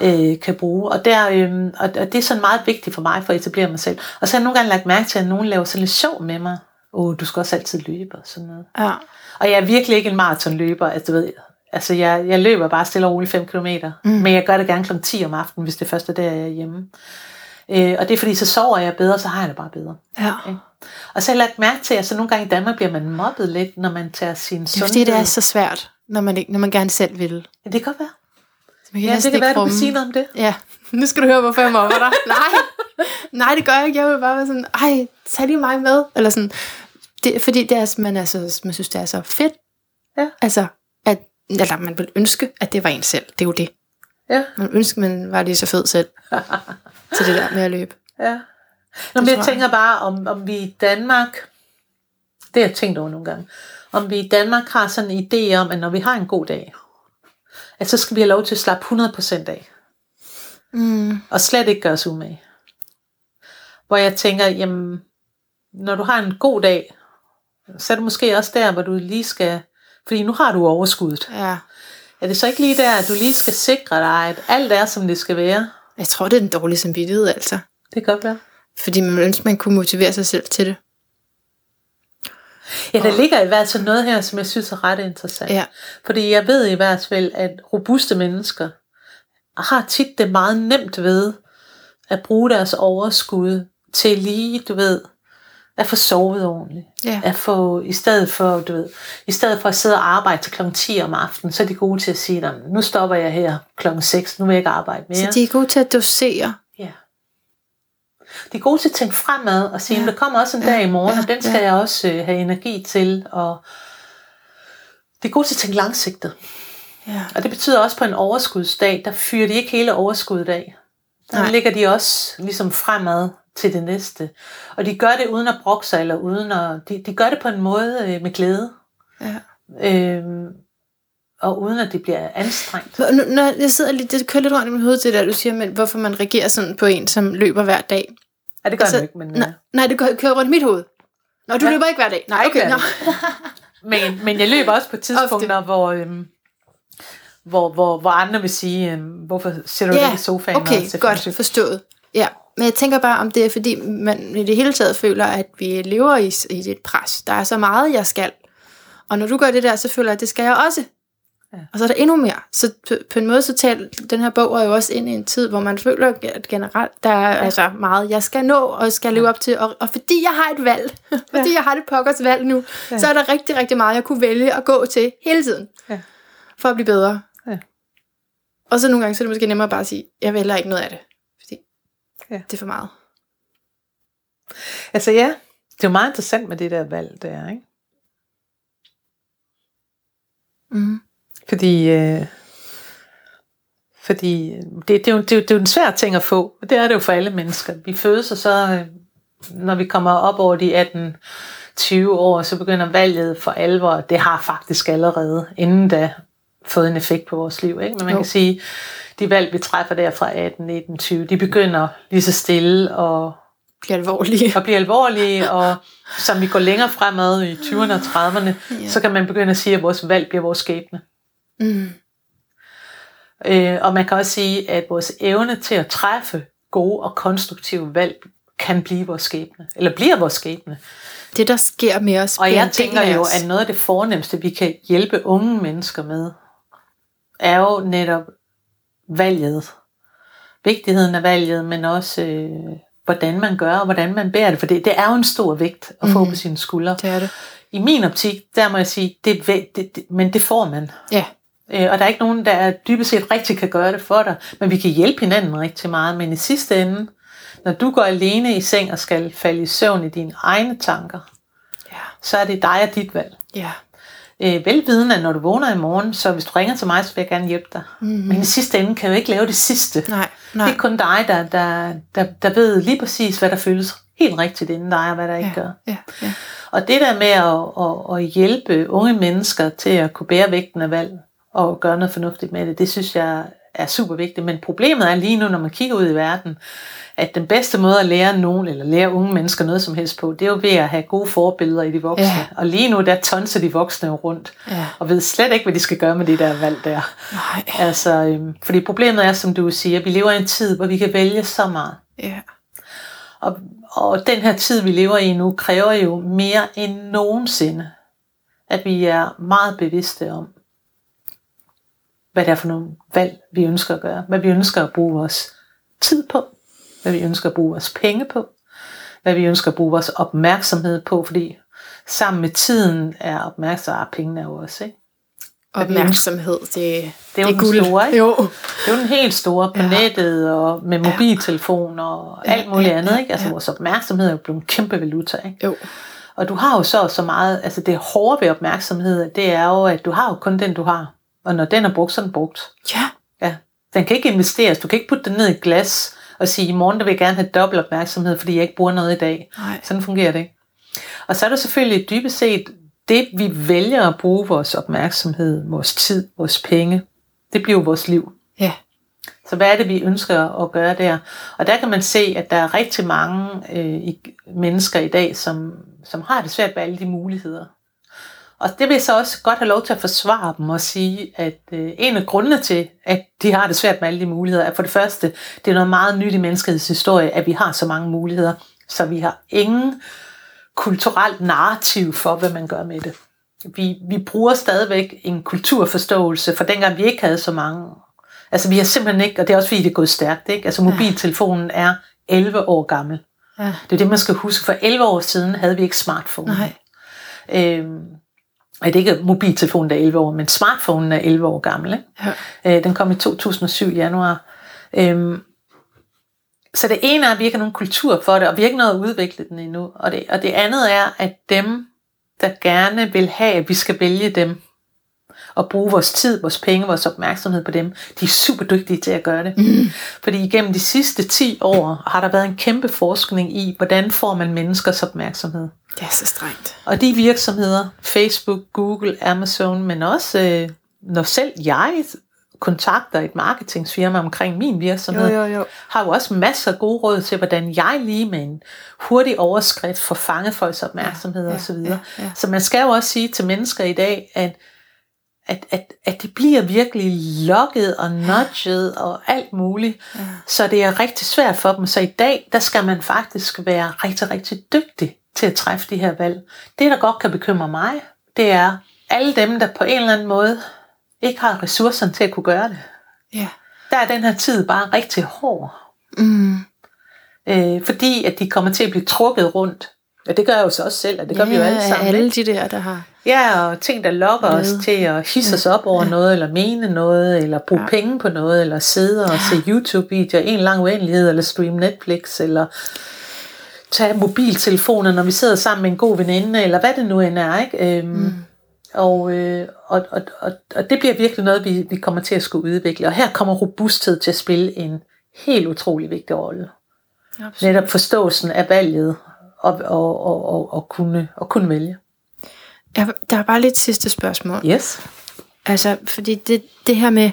S2: Ja.
S3: øh, kan bruge. Og, der, øh, og, og det er sådan meget vigtigt for mig for at etablere mig selv. Og så har jeg nogle gange lagt mærke til, at nogen laver sådan lidt sjov med mig. Åh, oh, du skal også altid løbe og sådan noget.
S2: ja.
S3: Og jeg er virkelig ikke en maratonløber. Altså, du ved, altså jeg, jeg løber bare stille og roligt 5 km. Mm. Men jeg gør det gerne kl. 10 om aftenen, hvis det første der jeg er hjemme. Øh, og det er fordi, så sover jeg bedre, så har jeg det bare bedre.
S2: ja.
S3: Ikke? Og så har jeg lagt mærke til, at så nogle gange i Danmark bliver man mobbet lidt, når man tager sin
S2: Det er
S3: sundhed.
S2: fordi, det er så svært, når man, ikke, når man gerne selv vil.
S3: Ja, det kan godt være.
S2: Man
S3: Ja, det kan være, du kan sige noget om det.
S2: Ja, <laughs> nu skal du høre, hvorfor jeg mobber dig. Nej, nej, det gør jeg ikke. Jeg vil bare være sådan, ej, tag lige mig med. Eller sådan, det, fordi det er, man, er så, man synes, det er så fedt.
S3: Ja.
S2: Altså, at, eller man vil ønske, at det var en selv. Det er jo det.
S3: Ja.
S2: Man ønsker, man var lige så fed selv. <laughs> til det der med at løbe.
S3: Ja. Nå, men jeg
S2: jeg.
S3: tænker bare, om, om vi i Danmark, det har jeg tænkt over nogle gange, om vi i Danmark har sådan en idé om, at når vi har en god dag, at så skal vi have lov til at slappe 100% af,
S2: Mm.
S3: og slet ikke gøre os umage. Hvor jeg tænker, jamen, når du har en god dag, så er det måske også der, hvor du lige skal, fordi nu har du overskuddet.
S2: Ja.
S3: Er det så ikke lige der, at du lige skal sikre dig, at alt er, som det skal være?
S2: Jeg tror, det er den dårlige samvittighed, altså.
S3: Det kan godt være.
S2: Fordi man ønsker, man kunne motivere sig selv til det.
S3: Ja, der ligger i hvert fald noget her, som jeg synes er ret interessant.
S2: Ja.
S3: Fordi jeg ved i hvert fald, at robuste mennesker har tit det meget nemt ved at bruge deres overskud til lige, du ved, at få sovet ordentligt.
S2: Ja.
S3: At få, i stedet for, du ved, i stedet for at sidde og arbejde til klokken 10 om aftenen, så er de gode til at sige, "Nå, nu stopper jeg her klokken 6, nu vil jeg ikke arbejde mere.
S2: Så de er gode til at dosere.
S3: Ja. De er gode til at tænke fremad og sige,
S2: Ja.
S3: ja. der kommer også en dag i morgen,
S2: ja,
S3: og den skal
S2: ja.
S3: jeg også øh, have energi til. Og de er gode til at tænke langsigtet.
S2: Ja.
S3: Og det betyder også på en overskudsdag, der fyrer de ikke hele overskuddet af. Der.
S2: Nej.
S3: ligger de også ligesom fremad til det næste. Og de gør det uden at brokke sig, eller uden at, de, de gør det på en måde øh, med glæde.
S2: ja.
S3: Øhm, og uden at det bliver anstrengt.
S2: Nu- Når jeg sidder lidt, det kører lidt rundt i mit hoved til det, der, du siger, men hvorfor man reagerer sådan på en, som løber hver dag.
S3: Ja, det gør
S2: Altså,
S3: ikke, men,
S2: Nej,
S3: øh,
S2: nej, det kører, kører rundt i mit hoved. Nå, du ja. Løber ikke hver dag. Nej, okay. Nå. <laughs>
S3: Men, men jeg løber også på tidspunkter, hvor, øhm, hvor, hvor, hvor andre vil sige, øhm, hvorfor sætter du
S2: Ja,
S3: dig i sofaen
S2: okay,
S3: og
S2: godt forstået. Ja, men jeg tænker bare, om det er, fordi man i det hele taget føler, at vi lever i, i et pres. Der er så meget, jeg skal. Og når du gør det der, så føler jeg, at det skal jeg også.
S3: Ja.
S2: Og så er der endnu mere. Så på, på en måde, så tager den her bog er jo også ind i en tid, hvor man føler at generelt, der er ja. altså meget, jeg skal nå og skal leve op til. Og, og fordi jeg har et valg, <laughs> fordi jeg har det pokkers valg nu,
S3: Ja.
S2: så er der rigtig, rigtig meget, jeg kunne vælge at gå til hele tiden.
S3: Ja.
S2: For at blive bedre.
S3: Ja.
S2: Og så nogle gange, så er det måske nemmere bare at sige, jeg vælger ikke noget af det.
S3: Ja.
S2: det er for meget.
S3: Altså ja, det er jo meget interessant med det der valg der, ikke?
S2: Mm.
S3: Fordi, øh, fordi det, det, er jo, det, er jo, det er jo en svær ting at få, og det er det jo for alle mennesker. Vi fødes, og så øh, når vi kommer op over de 18-20 år, så begynder valget for alvor. Det har faktisk allerede inden da fået en effekt på vores liv. Ikke? Men man
S2: Jo.
S3: kan sige, de valg, vi træffer der fra 18, 19, 20, de begynder lige så stille og
S2: Bliver alvorlige.
S3: og bliver alvorlige, og som vi går længere fremad i 20'erne og 30'erne,
S2: Ja.
S3: så kan man begynde at sige, at vores valg bliver vores skæbne.
S2: Mm.
S3: Øh, og man kan også sige, at vores evne til at træffe gode og konstruktive valg kan blive vores skæbne, eller bliver vores skæbne.
S2: Det, der sker med os,
S3: Og jeg tænker jo, at noget af det fornemmeste, vi kan hjælpe unge mennesker med, er jo netop valget. Vigtigheden af valget, men også øh, hvordan man gør, og hvordan man bærer det. For det, det er jo en stor vægt at få
S2: Mhm.
S3: på sine skuldre.
S2: Det er det.
S3: I min optik, der må jeg sige, det, det, det men det får man.
S2: Ja.
S3: Øh, og der er ikke nogen, der dybest set rigtig kan gøre det for dig. Men vi kan hjælpe hinanden rigtig meget. Men i sidste ende, når du går alene i seng og skal falde i søvn i dine egne tanker,
S2: Ja.
S3: så er det dig og dit valg.
S2: Ja.
S3: Øh, velvidende, at når du vågner i morgen, så hvis du ringer til mig, så vil jeg gerne hjælpe dig.
S2: Mhm.
S3: Men i sidste ende kan jeg jo ikke lave det sidste.
S2: Nej,
S3: Det
S2: nej.
S3: er kun dig, der, der, der, der ved lige præcis, hvad der føles helt rigtigt inden dig, og hvad der ikke
S2: ja.
S3: gør.
S2: Ja. Ja.
S3: Og det der med at, at, at hjælpe unge mennesker til at kunne bære vægten af valg og gøre noget fornuftigt med det, det synes jeg er super vigtigt. Men problemet er lige nu, når man kigger ud i verden, at den bedste måde at lære nogen, eller lære unge mennesker noget som helst på, det er jo ved at have gode forbilleder i de voksne.
S2: Ja.
S3: Og lige nu, der tonser de voksne rundt,
S2: Ja.
S3: og ved slet ikke, hvad de skal gøre med det der valg der.
S2: Nej.
S3: Altså, øhm, fordi problemet er, som du siger, vi lever i en tid, hvor vi kan vælge så meget.
S2: Ja.
S3: Og, og den her tid, vi lever i nu, kræver jo mere end nogensinde, at vi er meget bevidste om, hvad det er for nogle valg, vi ønsker at gøre. Hvad vi ønsker at bruge vores tid på. Hvad vi ønsker at bruge vores penge på. Hvad vi ønsker at bruge vores opmærksomhed på. Fordi sammen med tiden er opmærksomhed, og pengene er jo også. Ikke?
S2: Opmærksomhed, det, det,
S3: Det er jo den
S2: guld.
S3: store, ikke?
S2: Jo.
S3: Det er jo den helt store på
S2: Ja.
S3: nettet og med mobiltelefoner og alt muligt
S2: ja,
S3: andet. Ikke? Altså
S2: ja.
S3: vores opmærksomhed er jo blevet en kæmpe valuta. Ikke?
S2: Jo.
S3: Og du har jo så så meget, altså det hårde ved opmærksomhed, det er jo, at du har jo kun den, du har. Og når den er brugt, så er den brugt.
S2: Ja.
S3: Ja. Den kan ikke investeres. Du kan ikke putte den ned i glas og sige, i morgen der vil jeg gerne have dobbelt opmærksomhed, fordi jeg ikke bruger noget i dag.
S2: Nej.
S3: Sådan fungerer det ikke. Og så er det selvfølgelig dybest set, det vi vælger at bruge vores opmærksomhed, vores tid, vores penge, det bliver vores liv.
S2: Ja.
S3: Så hvad er det, vi ønsker at gøre der? Og der kan man se, at der er rigtig mange øh, mennesker i dag, som, som har det svært med alle de muligheder. Og det vil jeg så også godt have lov til at forsvare dem og sige, at øh, en af grundene til, at de har det svært med alle de muligheder, er for det første, det er noget meget nyt i menneskets historie, at vi har så mange muligheder, så vi har ingen kulturelt narrativ for, hvad man gør med det. Vi, vi bruger stadigvæk en kulturforståelse, for dengang vi ikke havde så mange. Altså vi har simpelthen ikke, og det er også fordi, det er gået stærkt, ikke? Altså mobiltelefonen er 11 år gammel.
S2: Ja.
S3: Det er det, man skal huske. For 11 år siden havde vi ikke smartphone.
S2: Nej.
S3: Øhm, det er ikke mobiltelefonen, der er 11 år, men smartphonen er 11 år gammel. Ikke?
S2: Ja.
S3: Øh, den kom i 2007 januar. Øhm, så det ene er, at vi ikke har nogen kultur for det, og vi har ikke noget at udvikle den endnu. Og det, og det andet er, at dem, der gerne vil have, at vi skal vælge dem, og bruge vores tid, vores penge, vores opmærksomhed på dem, de er super dygtige til at gøre det. Mm. Fordi igennem de sidste 10 år har der været en kæmpe forskning i, hvordan får man menneskers opmærksomhed.
S2: Det er så strengt.
S3: Og de virksomheder, Facebook, Google, Amazon, men også øh, når selv jeg kontakter et marketingsfirma omkring min virksomhed,
S2: Jo, jo, jo.
S3: har jo også masser af gode råd til, hvordan jeg lige med en hurtig overskrift får fanget folks opmærksomhed
S2: Ja,
S3: ja,
S2: ja,
S3: osv.
S2: ja, ja.
S3: Så man skal jo også sige til mennesker i dag, at at, at, at det bliver virkelig lokket og nudget og alt muligt. Ja. Så det er rigtig svært for dem. Så i dag, der skal man faktisk være rigtig, rigtig dygtig til at træffe de her valg. Det, der godt kan bekymre mig, det er alle dem, der på en eller anden måde ikke har ressourcerne til at kunne gøre det.
S2: Ja.
S3: Der er den her tid bare rigtig hård.
S2: Mm.
S3: Øh, fordi at de kommer til at blive trukket rundt. Ja, det gør jeg jo så også selv, og det gør
S2: ja,
S3: vi jo alle sammen.
S2: alle
S3: ikke?
S2: de der, der har...
S3: Ja, og ting, der lokker os til at hisse os op over noget, eller mene noget, eller bruge
S2: Ja.
S3: penge på noget, eller sidde og se YouTube-videoer en lang uendelighed, eller streame Netflix, eller tage mobiltelefoner, når vi sidder sammen med en god veninde, eller hvad det nu end er. Ikke? Øhm, mm. og, øh, og, og, og, og det bliver virkelig noget, vi, vi kommer til at skulle udvikle. Og her kommer robusthed til at spille en helt utrolig vigtig rolle.
S2: Absolut.
S3: Netop forståelsen af valget, og, og, og, og, og, kunne, og kunne vælge.
S2: Jeg, der er bare lidt sidste spørgsmål.
S3: Yes.
S2: Altså, fordi det, det her med,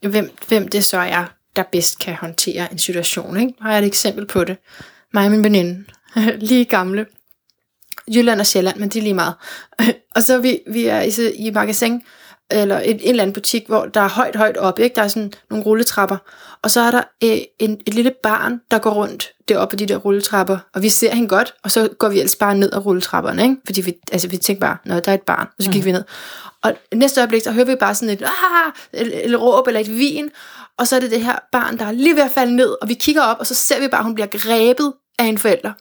S2: hvem, hvem det så er, der bedst kan håndtere en situation. Ikke? Har jeg et eksempel på det. Mig og min veninde, <laughs> lige gamle, Jylland og Sjælland, men det er lige meget. <laughs> og så vi, vi er i, i magasin, eller en, en eller anden butik, hvor der er højt, højt op, ikke? der er sådan nogle rulletrapper, og så er der øh, en, et lille barn, der går rundt deroppe på de der rulletrapper, og vi ser hende godt, og så går vi ellers bare ned ad rulletrapperne, ikke? fordi vi, altså, vi tænker bare, når der er et barn, og så gik mm. vi ned. Og næste øjeblik, så hører vi bare sådan et, ah, eller, eller råb, eller et vin, og så er det det her barn, der er lige ved at falde ned, og vi kigger op, og så ser vi bare, at hun bliver grebet af en forælder.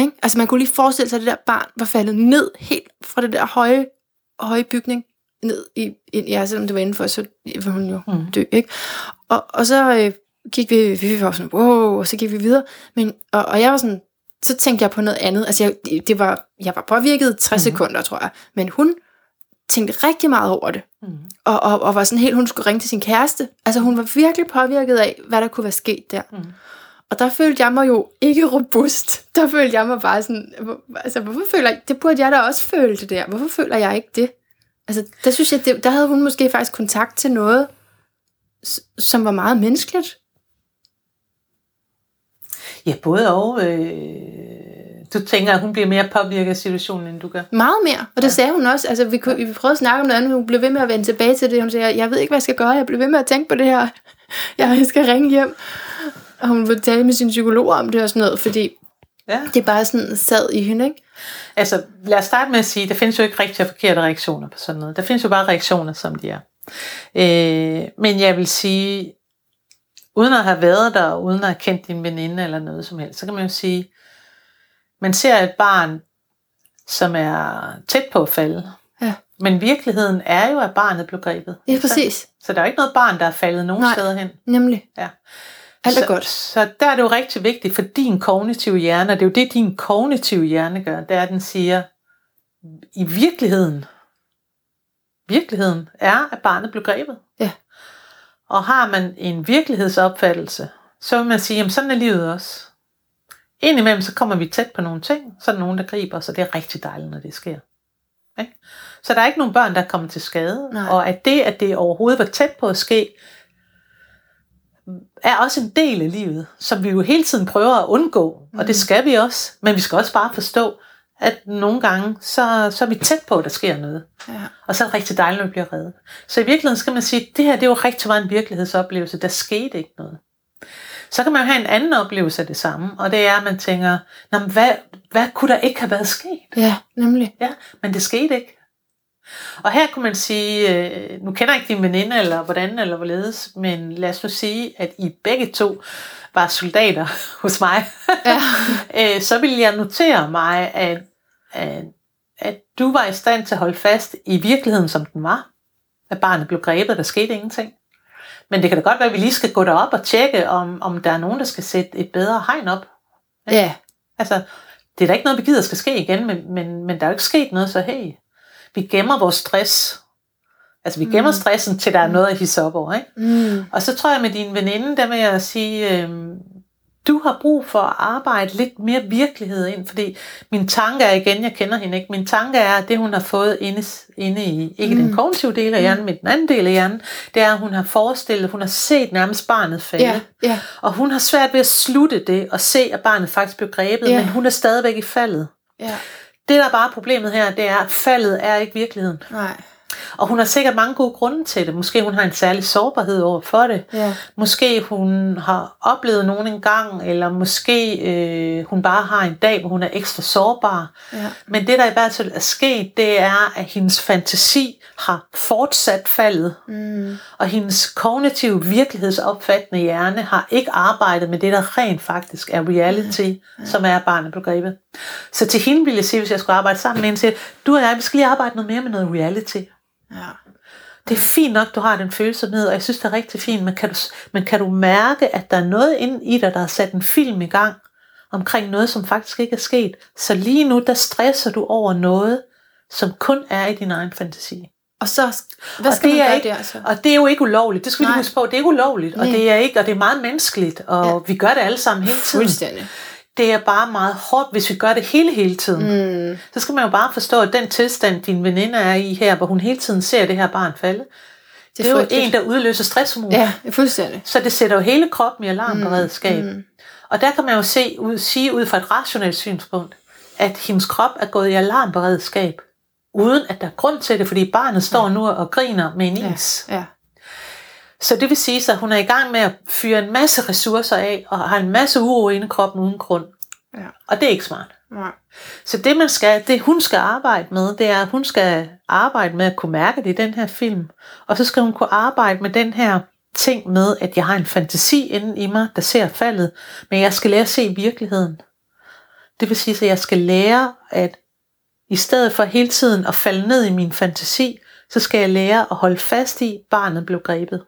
S2: Ikke? Altså man kunne lige forestille sig, at det der barn var faldet ned helt fra det der høje, høje bygning ned i, ind, ja, selvom det var indenfor, så var hun jo mm. dø, ikke? Og, og så øh, gik vi, vi var sådan, wow, og så gik vi videre, men, og, og jeg var sådan, så tænkte jeg på noget andet, altså jeg, det, var, jeg var påvirket 60 mm. sekunder, tror jeg, men hun tænkte rigtig meget over det, mm. og, og, og var sådan helt, hun skulle ringe til sin kæreste, altså hun var virkelig påvirket af, hvad der kunne være sket der. Mm. Og der følte jeg mig jo ikke robust. Der følte jeg mig bare sådan, altså hvorfor føler jeg, det burde jeg da også føle det der. Hvorfor føler jeg ikke det? Altså der synes jeg, det, der havde hun måske faktisk kontakt til noget, som var meget menneskeligt.
S3: Ja, både og. Øh, du tænker, at hun bliver mere påvirket af situationen, end du gør.
S2: Meget mere. Og det ja. sagde hun også. Altså, vi, kunne, vi prøvede at snakke om noget andet, men hun blev ved med at vende tilbage til det. Hun sagde, jeg ved ikke, hvad jeg skal gøre. Jeg blev ved med at tænke på det her. <laughs> Jeg skal ringe hjem. Og hun ville tale med sin psykolog om det og sådan noget, fordi
S3: Ja.
S2: det bare sådan sad i hende, ikke?
S3: Altså, lad os starte med at sige, der findes jo ikke rigtige og forkerte reaktioner på sådan noget. Der findes jo bare reaktioner, som de er. Øh, men jeg vil sige, uden at have været der, og uden at have kendt din veninde eller noget som helst, så kan man jo sige, man ser et barn, som er tæt på at falde.
S2: Ja.
S3: Men virkeligheden er jo, at barnet blev grebet.
S2: Ja, præcis.
S3: Så der er jo ikke noget barn, der er faldet nogen
S2: Nej.
S3: steder hen.
S2: Nemlig.
S3: Ja.
S2: Alt er
S3: så,
S2: godt.
S3: Så der er det jo rigtig vigtigt for din kognitive hjerne, og det er jo det, din kognitive hjerne gør, det er, at den siger, i virkeligheden, virkeligheden er, at barnet blev grebet.
S2: Ja.
S3: Og har man en virkelighedsopfattelse, så vil man sige, jamen sådan er livet også. Indimellem så kommer vi tæt på nogle ting, så er der nogen, der griber os, og det er rigtig dejligt, når det sker. Ikke? Så der er ikke nogen børn, der er kommet til skade,
S2: Nej.
S3: og at det, at det overhovedet var tæt på at ske, er også en del af livet, som vi jo hele tiden prøver at undgå, mm. og det skal vi også, men vi skal også bare forstå, at nogle gange, så, så er vi tæt på, at der sker noget.
S2: Ja.
S3: Og så er det rigtig dejligt, når vi bliver reddet. Så i virkeligheden skal man sige, at det her det er jo rigtig meget en virkelighedsoplevelse. Der skete ikke noget. Så kan man jo have en anden oplevelse af det samme, og det er, at man tænker, Nå, hvad, hvad kunne der ikke have været sket?
S2: Ja, nemlig.
S3: Ja, men det skete ikke. Og her kunne man sige, øh, nu kender jeg ikke din veninde, eller hvordan, eller hvorledes, men lad os nu sige, at I begge to var soldater <laughs> hos mig.
S2: Ja. <laughs>
S3: øh, så ville jeg notere mig, at, at, at du var i stand til at holde fast i virkeligheden, som den var. At barnet blev grebet, der skete ingenting. Men det kan da godt være, at vi lige skal gå derop og tjekke, om, om der er nogen, der skal sætte et bedre hegn op.
S2: Ja.
S3: Altså, det er da ikke noget, vi gider skal ske igen, men, men, men der er jo ikke sket noget, så hey, vi gemmer vores stress. Altså, vi gemmer
S2: Mm.
S3: stressen, til der er noget at hisse op over, ikke?
S2: Mm.
S3: Og så tror jeg med din veninde, der vil jeg sige, øh, du har brug for at arbejde lidt mere virkelighed ind, fordi min tanke er igen, jeg kender hende ikke, min tanke er, at det hun har fået inde, inde i, ikke mm. den
S2: Mm.
S3: kognitive del af hjernen, men den anden del af hjernen, det er, at hun har forestillet, hun har set nærmest barnet falde.
S2: Ja, ja,
S3: Og hun har svært ved at slutte det og se, at barnet faktisk blev grebet,
S2: Ja.
S3: men hun er stadigvæk i faldet.
S2: ja.
S3: Det, der er bare problemet her, det er, at faldet er ikke virkeligheden.
S2: Nej.
S3: Og hun har sikkert mange gode grunde til det. Måske hun har en særlig sårbarhed over for det.
S2: Ja.
S3: Måske hun har oplevet nogen en gang, eller måske øh, hun bare har en dag, hvor hun er ekstra sårbar.
S2: Ja.
S3: Men det, der i hvert fald er sket, det er, at hendes fantasi har fortsat faldet,
S2: Mm.
S3: og hendes kognitive virkelighedsopfattende hjerne har ikke arbejdet med det, der rent faktisk er reality, som er barnet blev grebet. Så til hende ville jeg sige, hvis jeg skulle arbejde sammen med hende, sige, du og jeg, vi skal lige arbejde noget mere med noget reality.
S2: Ja.
S3: Det er fint nok, du har den følsomhed, og jeg synes, det er rigtig fint, men kan du, men kan du mærke, at der er noget inde i dig, der har sat en film i gang, omkring noget, som faktisk ikke er sket. Så lige nu, der stresser du over noget, som kun er i din egen fantasi.
S2: Og så, hvad
S3: Og
S2: skal
S3: det
S2: man gøre
S3: ikke-
S2: der så?
S3: Og det er jo ikke ulovligt. Det skal vi
S2: Nej.
S3: huske på. Det er ikke ulovligt. Og
S2: Nej.
S3: det er ikke, og det er meget menneskeligt. Og
S2: Ja.
S3: vi gør det alle sammen hele tiden.
S2: Fuldstændig.
S3: Det er bare meget hårdt, hvis vi gør det hele, hele tiden.
S2: Mm.
S3: Så skal man jo bare forstå, at den tilstand, din veninde er i her, hvor hun hele tiden ser det her barn falde, det, det er jo en, der udløser stresshormon.
S2: Ja, fuldstændig.
S3: Så det sætter jo hele kroppen i alarmberedskab.
S2: Mm.
S3: Og der kan man jo se, ud, sige ud fra et rationelt synspunkt, at hendes krop er gået i alarmberedskab, uden at der er grund til det, fordi barnet står nu og griner med en
S2: Ja.
S3: is.
S2: Ja.
S3: Så det vil sige, at hun er i gang med at fyre en masse ressourcer af, og har en masse uro inde i kroppen uden grund.
S2: Ja.
S3: Og det er ikke smart.
S2: Nej.
S3: Så det, man skal, det hun skal arbejde med, det er, at hun skal arbejde med at kunne mærke det i den her film. Og så skal hun kunne arbejde med den her ting med, at jeg har en fantasi inde i mig, der ser faldet, men jeg skal lære at se virkeligheden. Det vil sige, at jeg skal lære, at i stedet for hele tiden at falde ned i min fantasi, så skal jeg lære at holde fast i, at barnet blev grebet.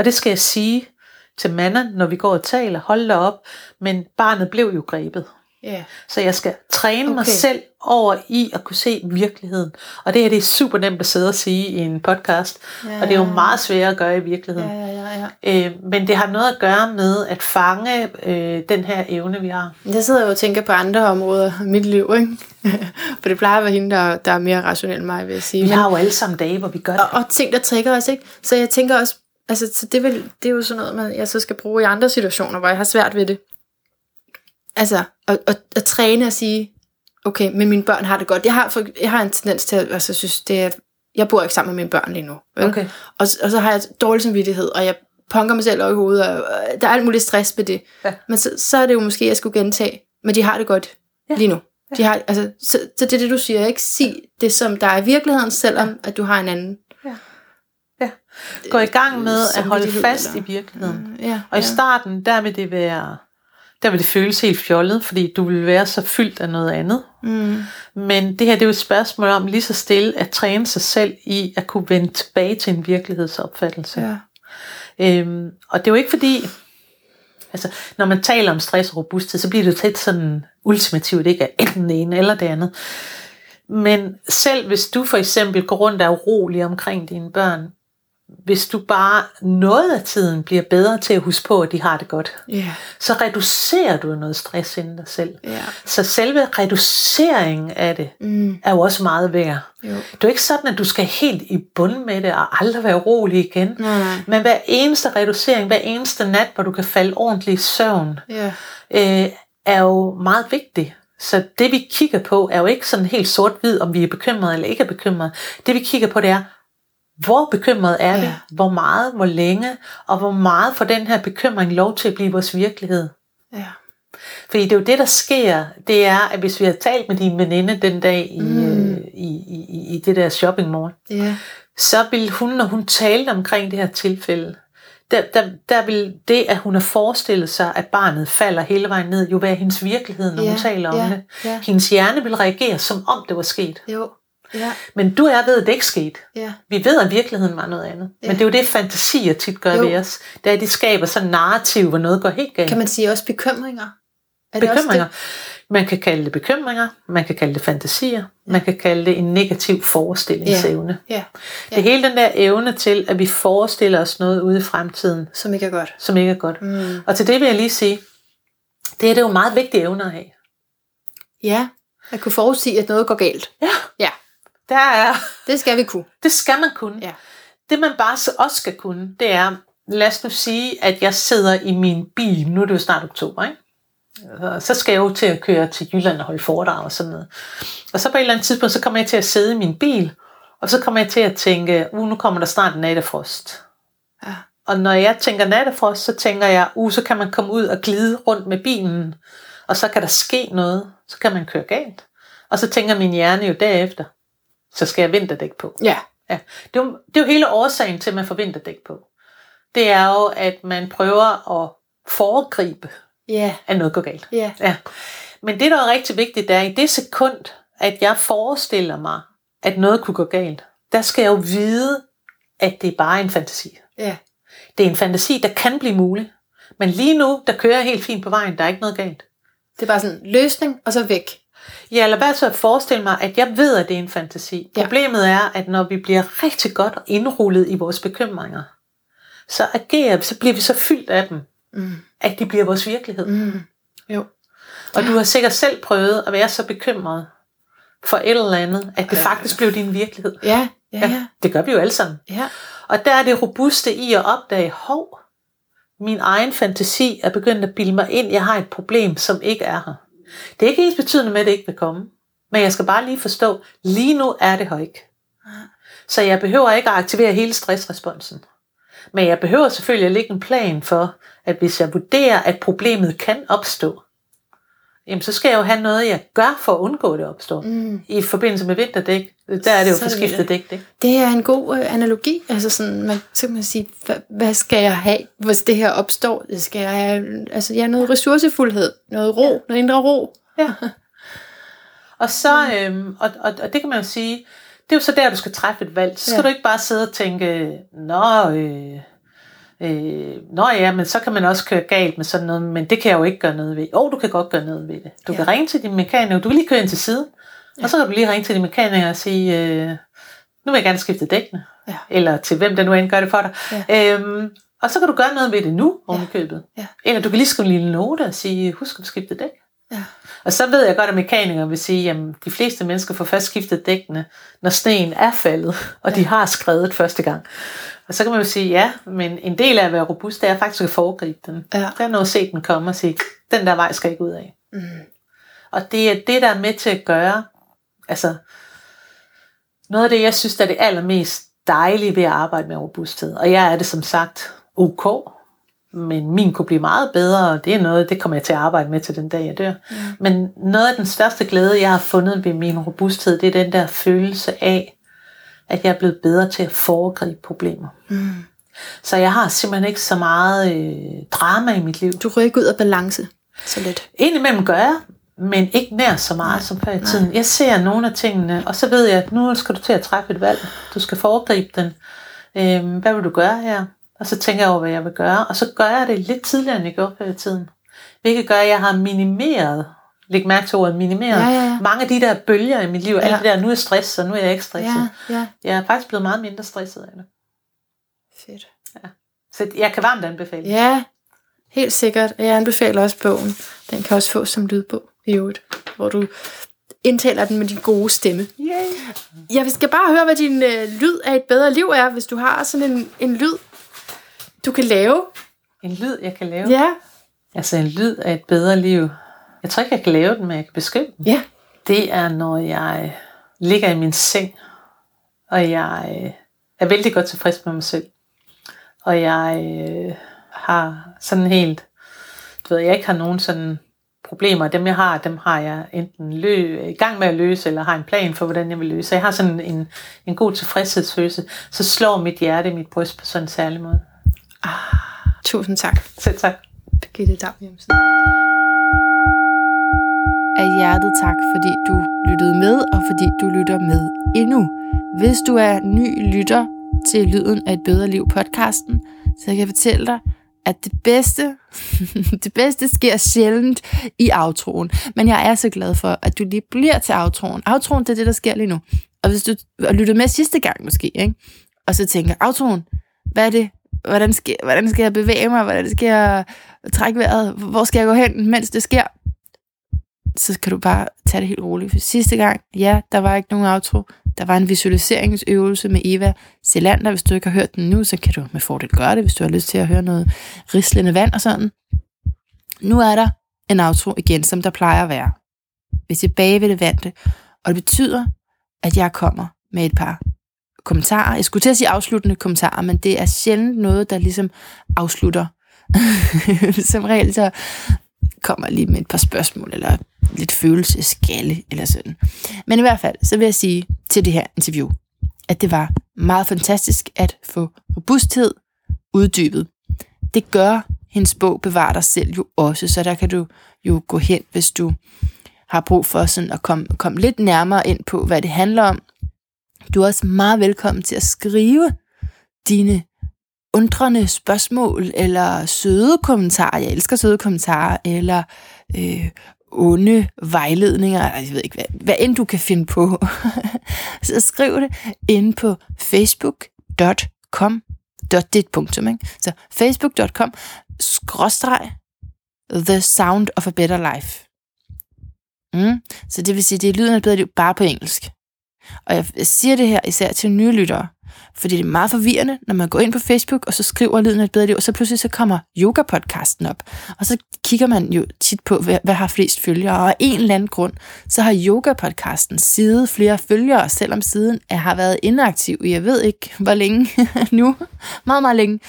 S3: Og det skal jeg sige til manden, når vi går og taler, hold da op, men barnet blev jo grebet.
S2: Ja.
S3: Så jeg skal træne okay. mig selv over i at kunne se virkeligheden. Og det her det er super nemt at sidde og sige i en podcast,
S2: Ja,
S3: og det er jo meget sværere at gøre i virkeligheden.
S2: Ja, ja. ja.
S3: Øh, men det har noget at gøre med at fange øh, den her evne, vi har.
S2: Jeg sidder jo og tænker på andre områder i mit liv, ikke? <laughs> For det plejer at være hende, der, der er mere rationel end mig, vil jeg sige.
S3: Vi
S2: Men,
S3: har jo alle sammen dage, hvor vi gør det.
S2: og, og ting, der trigger os, ikke? Så jeg tænker også, altså, så det, vil, det er jo sådan noget, man, jeg så skal bruge i andre situationer, hvor jeg har svært ved det. Altså, at, at, at træne og sige, okay, men mine børn har det godt. Jeg har, for, jeg har en tendens til at altså, synes, det er, jeg bor ikke sammen med mine børn lige nu. Vel?
S3: Okay.
S2: Og, og så har jeg dårlig samvittighed, og jeg punker mig selv over i hovedet, og øh, der er alt muligt stress ved det.
S3: Ja.
S2: Men så, så er det jo måske, jeg skulle gentage, men de har det godt ja. lige nu. De har, altså, så, så det er det, du siger, ikke? Sig det, som der er i virkeligheden, selvom at du har en anden.
S3: Gå i gang med at holde fast
S2: eller-
S3: i virkeligheden.
S2: Mm, ja,
S3: Og i
S2: ja.
S3: starten, der vil det være, der vil det føles helt fjollet, fordi du vil være så fyldt af noget andet.
S2: Mm,
S3: Men det her, det er jo et spørgsmål om lige så stille at træne sig selv i at kunne vende tilbage til en virkelighedsopfattelse.
S2: ja.
S3: Øhm, og det er jo ikke fordi, altså når man taler om stress og robusthed, så bliver det jo tit sådan ultimativt, ikke er enten det ene eller det andet. Men selv hvis du for eksempel går rundt og er urolig omkring dine børn, hvis du bare noget af tiden bliver bedre til at huske på, at de har det godt,
S2: Ja,
S3: så reducerer du noget stress inden dig selv.
S2: ja.
S3: Så selve reduceringen af det
S2: Mm,
S3: er jo også meget værd.
S2: jo.
S3: Det er jo ikke sådan, at du skal helt i bund med det og aldrig være rolig igen.
S2: Nej, nej.
S3: Men hver eneste reducering, hver eneste nat, hvor du kan falde ordentligt i søvn,
S2: Ja,
S3: øh, er jo meget vigtig. Så det vi kigger på, er jo ikke sådan helt sort-hvid, om vi er bekymrede eller ikke er bekymrede. Det vi kigger på, det er, hvor bekymret er vi?
S2: Ja.
S3: Hvor meget, hvor længe? Og hvor meget får den her bekymring lov til at blive vores virkelighed?
S2: ja.
S3: Fordi det er jo det, der sker, det er, at hvis vi har talt med din veninde den dag i, mm. øh, i, i, i- i det der shopping mall,
S2: Ja,
S3: så vil hun, når hun talte omkring det her tilfælde, der, der, der vil det, at hun har forestillet sig, at barnet falder hele vejen ned, jo være hendes virkelighed, når
S2: Ja,
S3: hun taler om
S2: ja,
S3: det.
S2: ja.
S3: Hendes hjerne vil reagere, som om det var sket.
S2: jo. Ja,
S3: Men du er ved, at det ikke skete.
S2: ja.
S3: Vi ved, at virkeligheden var noget andet.
S2: Ja.
S3: Men det er jo det, fantasier tit gør
S2: Jo.
S3: ved os. Det er, at de skaber sådan en narrativ, hvor noget går helt galt.
S2: Kan man sige også bekymringer? Er det
S3: bekymringer.
S2: Også
S3: Man kan kalde det bekymringer, man kan kalde det fantasier, man kan kalde det en negativ forestillingsevne.
S2: det? Ja,
S3: Det er hele den der evne til, at vi forestiller os noget ude i fremtiden,
S2: som ikke er godt.
S3: som ikke er godt.
S2: Mm.
S3: Og til det vil jeg lige sige, det er det jo meget vigtige evner at have.
S2: Ja, at kunne forudsige, at noget går galt.
S3: Ja,
S2: Ja,
S3: der er,
S2: det skal vi kunne.
S3: det skal man kunne.
S2: Ja.
S3: Det man bare så også skal kunne, det er, lad os nu sige, at jeg sidder i min bil, nu er det jo snart oktober, ikke? Og Så skal jeg jo til at køre til Jylland og holde foredrag og sådan noget. Og så på et eller andet tidspunkt, så kommer jeg til at sidde i min bil, og så kommer jeg til at tænke, uh, nu kommer der snart nattefrost.
S2: Ja.
S3: Og når jeg tænker nattefrost, så tænker jeg, uh, så kan man komme ud og glide rundt med bilen, og så kan der ske noget, så kan man køre galt. Og så tænker min hjerne jo derefter, så skal jeg vinterdæk på.
S2: Ja,
S3: Ja, det er, jo, det er jo hele årsagen til, at man får vinterdæk på. Det er jo, at man prøver at foregribe,
S2: ja,
S3: at noget går galt.
S2: ja.
S3: Ja. Men det, der er rigtig vigtigt, det er, i det sekund, at jeg forestiller mig, at noget kunne gå galt, der skal jeg jo vide, at det er bare en fantasi.
S2: Ja,
S3: Det er en fantasi, der kan blive mulig. Men lige nu, der kører jeg helt fint på vejen, der er ikke noget galt.
S2: det er bare sådan løsning, og så væk.
S3: Ja, eller hvad så at forestille mig, at jeg ved, at det er en fantasi.
S2: Ja.
S3: Problemet er, at når vi bliver rigtig godt indrullet i vores bekymringer, så agerer så bliver vi så fyldt af dem,
S2: Mm.
S3: at de bliver vores virkelighed.
S2: Mm. Jo.
S3: Og du har sikkert selv prøvet at være så bekymret for et eller andet, at det
S2: Ja.
S3: faktisk blev din virkelighed.
S2: Ja, ja, ja.
S3: Det gør vi jo alle sammen.
S2: ja.
S3: Og der er det robuste i at opdage, hov, min egen fantasi er begyndt at bilde mig ind, jeg har et problem, som ikke er her. Det er ikke ens betydende med, at det ikke vil komme. Men jeg skal bare lige forstå, lige nu er det her ikke. Så jeg behøver ikke at aktivere hele stressresponsen. Men jeg behøver selvfølgelig at lægge en plan for, at hvis jeg vurderer, at problemet kan opstå, jamen så skal jeg jo have noget, jeg gør for at undgå, at det opstår.
S2: Mm.
S3: I forbindelse med vinterdæk, der er det jo
S2: Så det
S3: forskiftet dæk. Ikke?
S2: Det er en god øh, analogi. Altså sådan, man, så kan man sige, hvad, hvad skal jeg have, hvis det her opstår? Det skal jeg have, altså jeg har noget ressourcefuldhed, noget ro, ja. noget indre ro.
S3: Ja. Og så, øhm, og, og, og det kan man jo sige, det er jo så der, du skal træffe et valg. Så skal
S2: Ja.
S3: du ikke bare sidde og tænke, nå, øh, øh, nå ja, men så kan man også køre galt med sådan noget, men det kan jeg jo ikke gøre noget ved. Jo, du kan godt gøre noget ved det. Du
S2: Ja.
S3: kan ringe til din mekaniker, du kan lige køre ind til siden, og så kan du lige ringe til din mekaniker og sige, øh, nu vil jeg gerne skifte dækkene.
S2: Ja.
S3: Eller til hvem der nu end gør det for dig.
S2: Ja.
S3: Øhm, Og så kan du gøre noget ved det nu, oven i købet.
S2: Ja.
S3: Eller du kan lige skrive en lille note og sige, husk at skifte dæk.
S2: Ja.
S3: Og så ved jeg godt, at mekanikere vil sige, at de fleste mennesker får først skiftet dækkene, når sneen er faldet, og de har skrevet første gang. Og så kan man jo sige, ja, men en del af at være robust, det er faktisk at foregribe den.
S2: Ja.
S3: Det er noget at se den komme og sige, den der vej skal jeg ikke ud af.
S2: Mm.
S3: Og det er det, der er med til at gøre, altså noget af det, jeg synes, der er det allermest dejlige ved at arbejde med robusthed. Og jeg er det som sagt ok, men min kunne blive meget bedre, og det er noget, det kommer jeg til at arbejde med til den dag, jeg dør. Mm. Men noget af den største glæde, jeg har fundet ved min robusthed, det er den der følelse af, at jeg er blevet bedre til at foregribe problemer.
S2: Mm.
S3: Så jeg har simpelthen ikke så meget øh, drama i mit liv.
S2: Du rykker ud af balance så lidt.
S3: Indimellem gør jeg, men ikke nær så meget Nej. som før i tiden. Jeg ser nogle af tingene, og så ved jeg, at nu skal du til at træffe et valg. Du skal foregribe den. Øhm, hvad vil du gøre her? Og så tænker jeg over, hvad jeg vil gøre. Og så gør jeg det lidt tidligere, end jeg gjorde før i tiden. Hvilket gør, at jeg har minimeret, læg mærke til ordet, minimeret,
S2: ja, ja.
S3: Mange af de der bølger i mit liv. Ja. Alt det der, nu er jeg stresset, og nu er jeg ikke stresset.
S2: Ja, ja.
S3: Jeg er faktisk blevet meget mindre stresset af det.
S2: Fedt.
S3: Så jeg kan varmt anbefale.
S2: Ja, helt sikkert. Jeg anbefaler også bogen. Den kan også fås som lydbog i øvrigt, hvor du indtaler den med din gode stemme.
S3: Yay.
S2: Jeg skal bare høre, hvad din øh, lyd af et bedre liv er, hvis du har sådan en, en lyd, du kan lave.
S3: En lyd, jeg kan lave.
S2: Ja.
S3: Altså en lyd af et bedre liv. Jeg tror ikke, jeg kan lave den, men jeg kan beskrive den.
S2: Ja.
S3: Det er, når jeg ligger i min seng, og jeg øh, er vældig godt tilfreds med mig selv. Og jeg øh, har sådan helt, du ved, jeg ikke har nogen sådan problemer. Dem jeg har, dem har jeg enten lø, i gang med at løse, eller har en plan for, hvordan jeg vil løse. Så jeg har sådan en, en god tilfredshedsfølelse. Så slår mit hjerte i mit bryst på sådan en særlig måde.
S2: Tusind tak,
S3: Selv tak.
S2: Birgitte Dam Jensen. Af hjertet tak, fordi du lyttede med, og fordi du lytter med endnu. Hvis du er ny lytter til Lyden af et bedre liv podcasten, så kan jeg fortælle dig, at det bedste, <laughs> det bedste sker sjældent i outroen. Men jeg er så glad for, at du lige bliver til outroen. Outroen, det er det, der sker lige nu. Og hvis du har lyttet med sidste gang måske, ikke? og så tænker, outroen, hvad er det? Hvordan skal, hvordan skal jeg bevæge mig? Hvordan skal jeg trække vejret? Hvor skal jeg gå hen, mens det sker? Så kan du bare tage det helt roligt. For sidste gang, ja, der var ikke nogen outro. Der var en visualiseringsøvelse med Eva Selander. Hvis du ikke har hørt den nu, så kan du med fordel gøre det, hvis du har lyst til at høre noget rislende vand og sådan. Nu er der en outro igen, som der plejer at være. Vi er tilbage ved det vante. Og det betyder, at jeg kommer med et par kommentarer. Jeg skulle til at sige afsluttende kommentarer, men det er sjældent noget, der ligesom afslutter. <laughs> Som regel så kommer lige med et par spørgsmål, eller lidt følelseskalle, eller sådan. Men i hvert fald, så vil jeg sige til det her interview, at det var meget fantastisk at få robusthed uddybet. Det gør hendes bog Bevar dig selv jo også, så der kan du jo gå hen, hvis du har brug for sådan at komme, komme lidt nærmere ind på, hvad det handler om. Du er også meget velkommen til at skrive dine undrende spørgsmål, eller søde kommentarer, jeg elsker søde kommentarer, eller øh, onde vejledninger, altså, jeg ved ikke, hvad, hvad end du kan finde på. <laughs> så skriv det inde på facebook.com dot dit punktum, ikke? Så facebook.com skråstreg the sound of a better life. Mm. Så det vil sige, det er lyden af et bedre liv bare på engelsk. Og jeg siger det her især til nye lyttere, fordi det er meget forvirrende, når man går ind på Facebook, og så skriver lyden af et bedre liv, og så pludselig så kommer yoga-podcasten op. Og så kigger man jo tit på, hvad, hvad har flest følgere, og af en eller anden grund, så har yoga-podcasten side flere følgere, selvom siden er, har været inaktiv i, jeg ved ikke hvor længe <laughs> nu, meget, meget længe.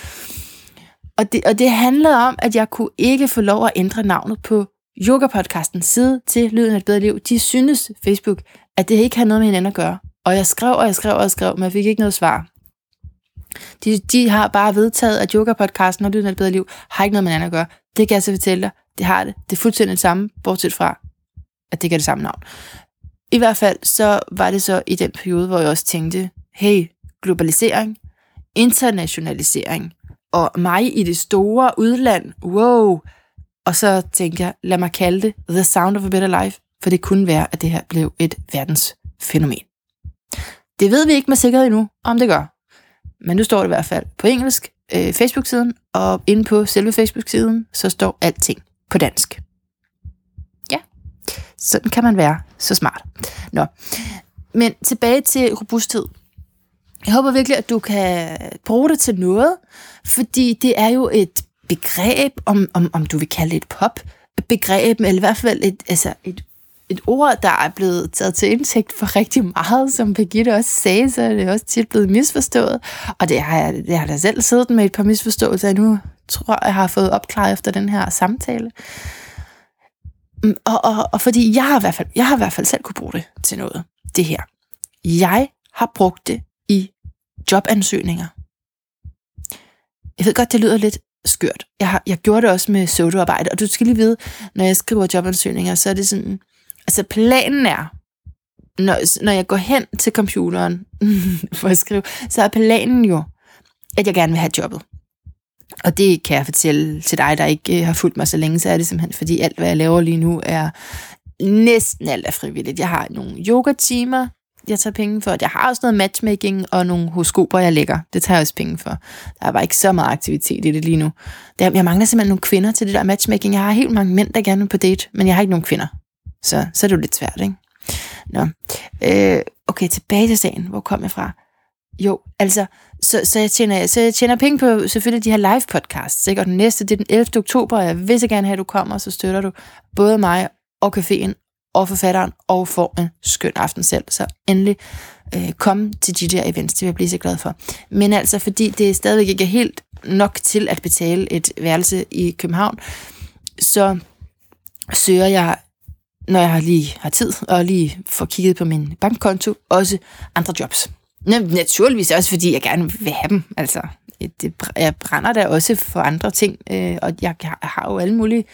S2: Og det, og det handlede om, at jeg kunne ikke få lov at ændre navnet på yoga-podcastens side til Lyden af et bedre liv. De synes, Facebook, at det ikke har noget med hinanden at gøre. Og jeg skrev, og jeg skrev, og jeg skrev, men jeg fik ikke noget svar. De, de har bare vedtaget, at yoga-podcasten og Lyden af et bedre liv har ikke noget med hinanden at gøre. Det kan jeg så fortælle dig. Det har det. Det er fuldstændig det samme, bortset fra, at det kan det samme navn. I hvert fald, så var det så i den periode, hvor jeg også tænkte, hey, globalisering, internationalisering, og mig i det store udland, wow. Og så tænkte jeg, lad mig kalde det The Sound of a Better Life, for det kunne være, at det her blev et verdensfænomen. Det ved vi ikke med sikkerhed endnu, om det gør. Men nu står det i hvert fald på engelsk, øh, Facebook-siden, og inde på selve Facebook-siden, så står alting på dansk. Ja, sådan kan man være så smart. Nå, men tilbage til robusthed. Jeg håber virkelig, at du kan bruge det til noget, fordi det er jo et begreb, om, om, om du vil kalde det et pop-begreb, eller i hvert fald et, altså et, et ord, der er blevet taget til indtægt for rigtig meget, som Birgitte også sagde, så er det også tit blevet misforstået. Og det har jeg, det har da selv siddet med et par misforståelser, jeg nu tror, jeg har fået opklaret efter den her samtale. Mm, og, og, og fordi jeg har, i hvert fald, jeg har i hvert fald selv kunne bruge det til noget, det her. Jeg har brugt det i jobansøgninger. Jeg ved godt, det lyder lidt skørt. Jeg, har, jeg gjorde det også med sodoarbejde, og du skal lige vide, når jeg skriver jobansøgninger, så er det sådan, altså planen er, når, når jeg går hen til computeren <laughs> for at skrive, så er planen jo, at jeg gerne vil have jobbet. Og det kan jeg fortælle til dig, der ikke øh, har fulgt mig så længe, så er det simpelthen, fordi alt, hvad jeg laver lige nu, er næsten alt er frivilligt. Jeg har nogle yoga-timer, jeg tager penge for. Jeg har også noget matchmaking og nogle horoskoper, jeg lægger. Det tager jeg også penge for. Der er bare ikke så meget aktivitet i det lige nu. Jeg mangler simpelthen nogle kvinder til det der matchmaking. Jeg har helt mange mænd, der gerne vil på date, men jeg har ikke nogen kvinder. Så, så er det jo lidt svært, ikke? Nå. Øh, okay, tilbage til sagen. Hvor kom jeg fra? Jo, altså, så, så, jeg tjener, så jeg tjener penge på selvfølgelig de her live podcasts, ikke? og den næste, det er den 11. oktober, og jeg vil så gerne have, at du kommer, så støtter du både mig og caféen og forfatteren, og får en skøn aften selv. Så endelig øh, kom til de der events, det vil jeg blive så glad for. Men altså, fordi det stadigvæk ikke er helt nok til at betale et værelse i København, så søger jeg, når jeg lige har tid, og lige får kigget på min bankkonto, også andre jobs. Naturligvis også, fordi jeg gerne vil have dem. Altså, det, jeg brænder da også for andre ting, øh, og jeg har jo alle mulige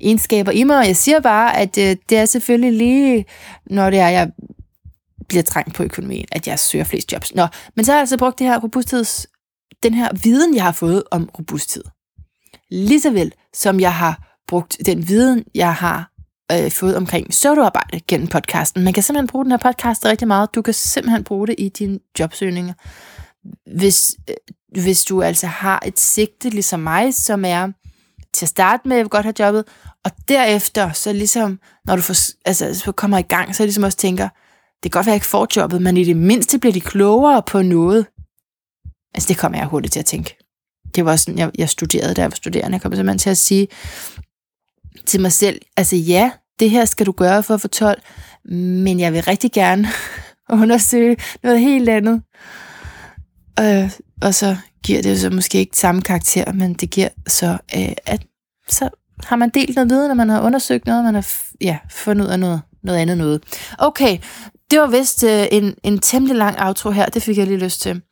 S2: egenskaber i mig, og jeg siger bare, at øh, det er selvfølgelig lige, når det er, jeg bliver trængt på økonomien, at jeg søger flest jobs. Nå, men så har jeg altså brugt det her robustheds, den her viden, jeg har fået om robusthed. Ligeså vel, som jeg har brugt den viden, jeg har øh, fået omkring søvdearbejde gennem podcasten. Man kan simpelthen bruge den her podcast rigtig meget. Du kan simpelthen bruge det i dine jobsøgninger. Hvis, øh, hvis du altså har et sigte, ligesom mig, som er til at starte med, jeg vil godt have jobbet, og derefter, så ligesom, når du får, altså, så kommer i gang, så ligesom også tænker, det kan godt være, at jeg ikke får jobbet, men i det mindste bliver de klogere på noget. Altså, det kommer jeg hurtigt til at tænke. Det var sådan, jeg, jeg studerede, da jeg var studerende. Jeg kom simpelthen til at sige til mig selv, altså ja, det her skal du gøre for at få 12, men jeg vil rigtig gerne <laughs> undersøge noget helt andet. Øh, og så giver det så måske ikke samme karakter, men det giver så, øh, at så har man delt noget viden, når man har undersøgt noget, man har ja, fundet ud af noget, noget andet noget. Okay, det var vist øh, en, en temmelig lang outro her, det fik jeg lige lyst til.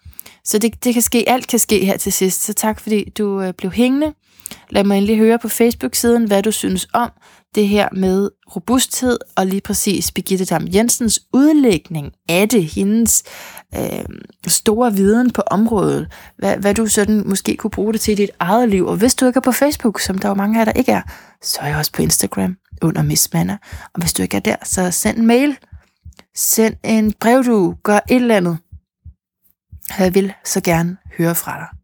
S2: Så det, det kan ske, alt kan ske her til sidst. Så tak fordi du øh, blev hængende. Lad mig endelig høre på Facebook-siden, hvad du synes om det her med robusthed, og lige præcis Birgitte Dam Jensens udlægning af det, hendes øh, store viden på området, hvad, hvad du sådan måske kunne bruge det til i dit eget liv. Og hvis du ikke er på Facebook, som der jo mange af der ikke er, så er jeg også på Instagram under Miss Manna. Og hvis du ikke er der, så send en mail. Send en brev, du gør et eller andet. Jeg vil så gerne høre fra dig.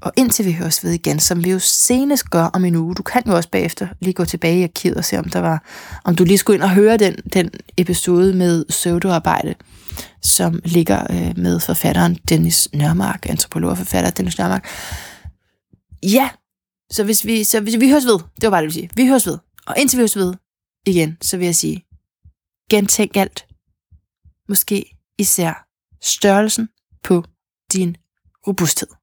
S2: Og indtil vi høres ved igen, som vi jo senest gør om en uge, du kan jo også bagefter lige gå tilbage i arkivet og se, om, der var, om du lige skulle ind og høre den, den episode med pseudoarbejde, som ligger øh, med forfatteren Dennis Nørmark, antropolog og forfatter Dennis Nørmark. Ja, så hvis vi, så hvis vi høres ved, det var bare det, vi sige. Vi høres ved. Og indtil vi høres ved igen, så vil jeg sige, gentænk alt. Måske især størrelsen på din robusthed.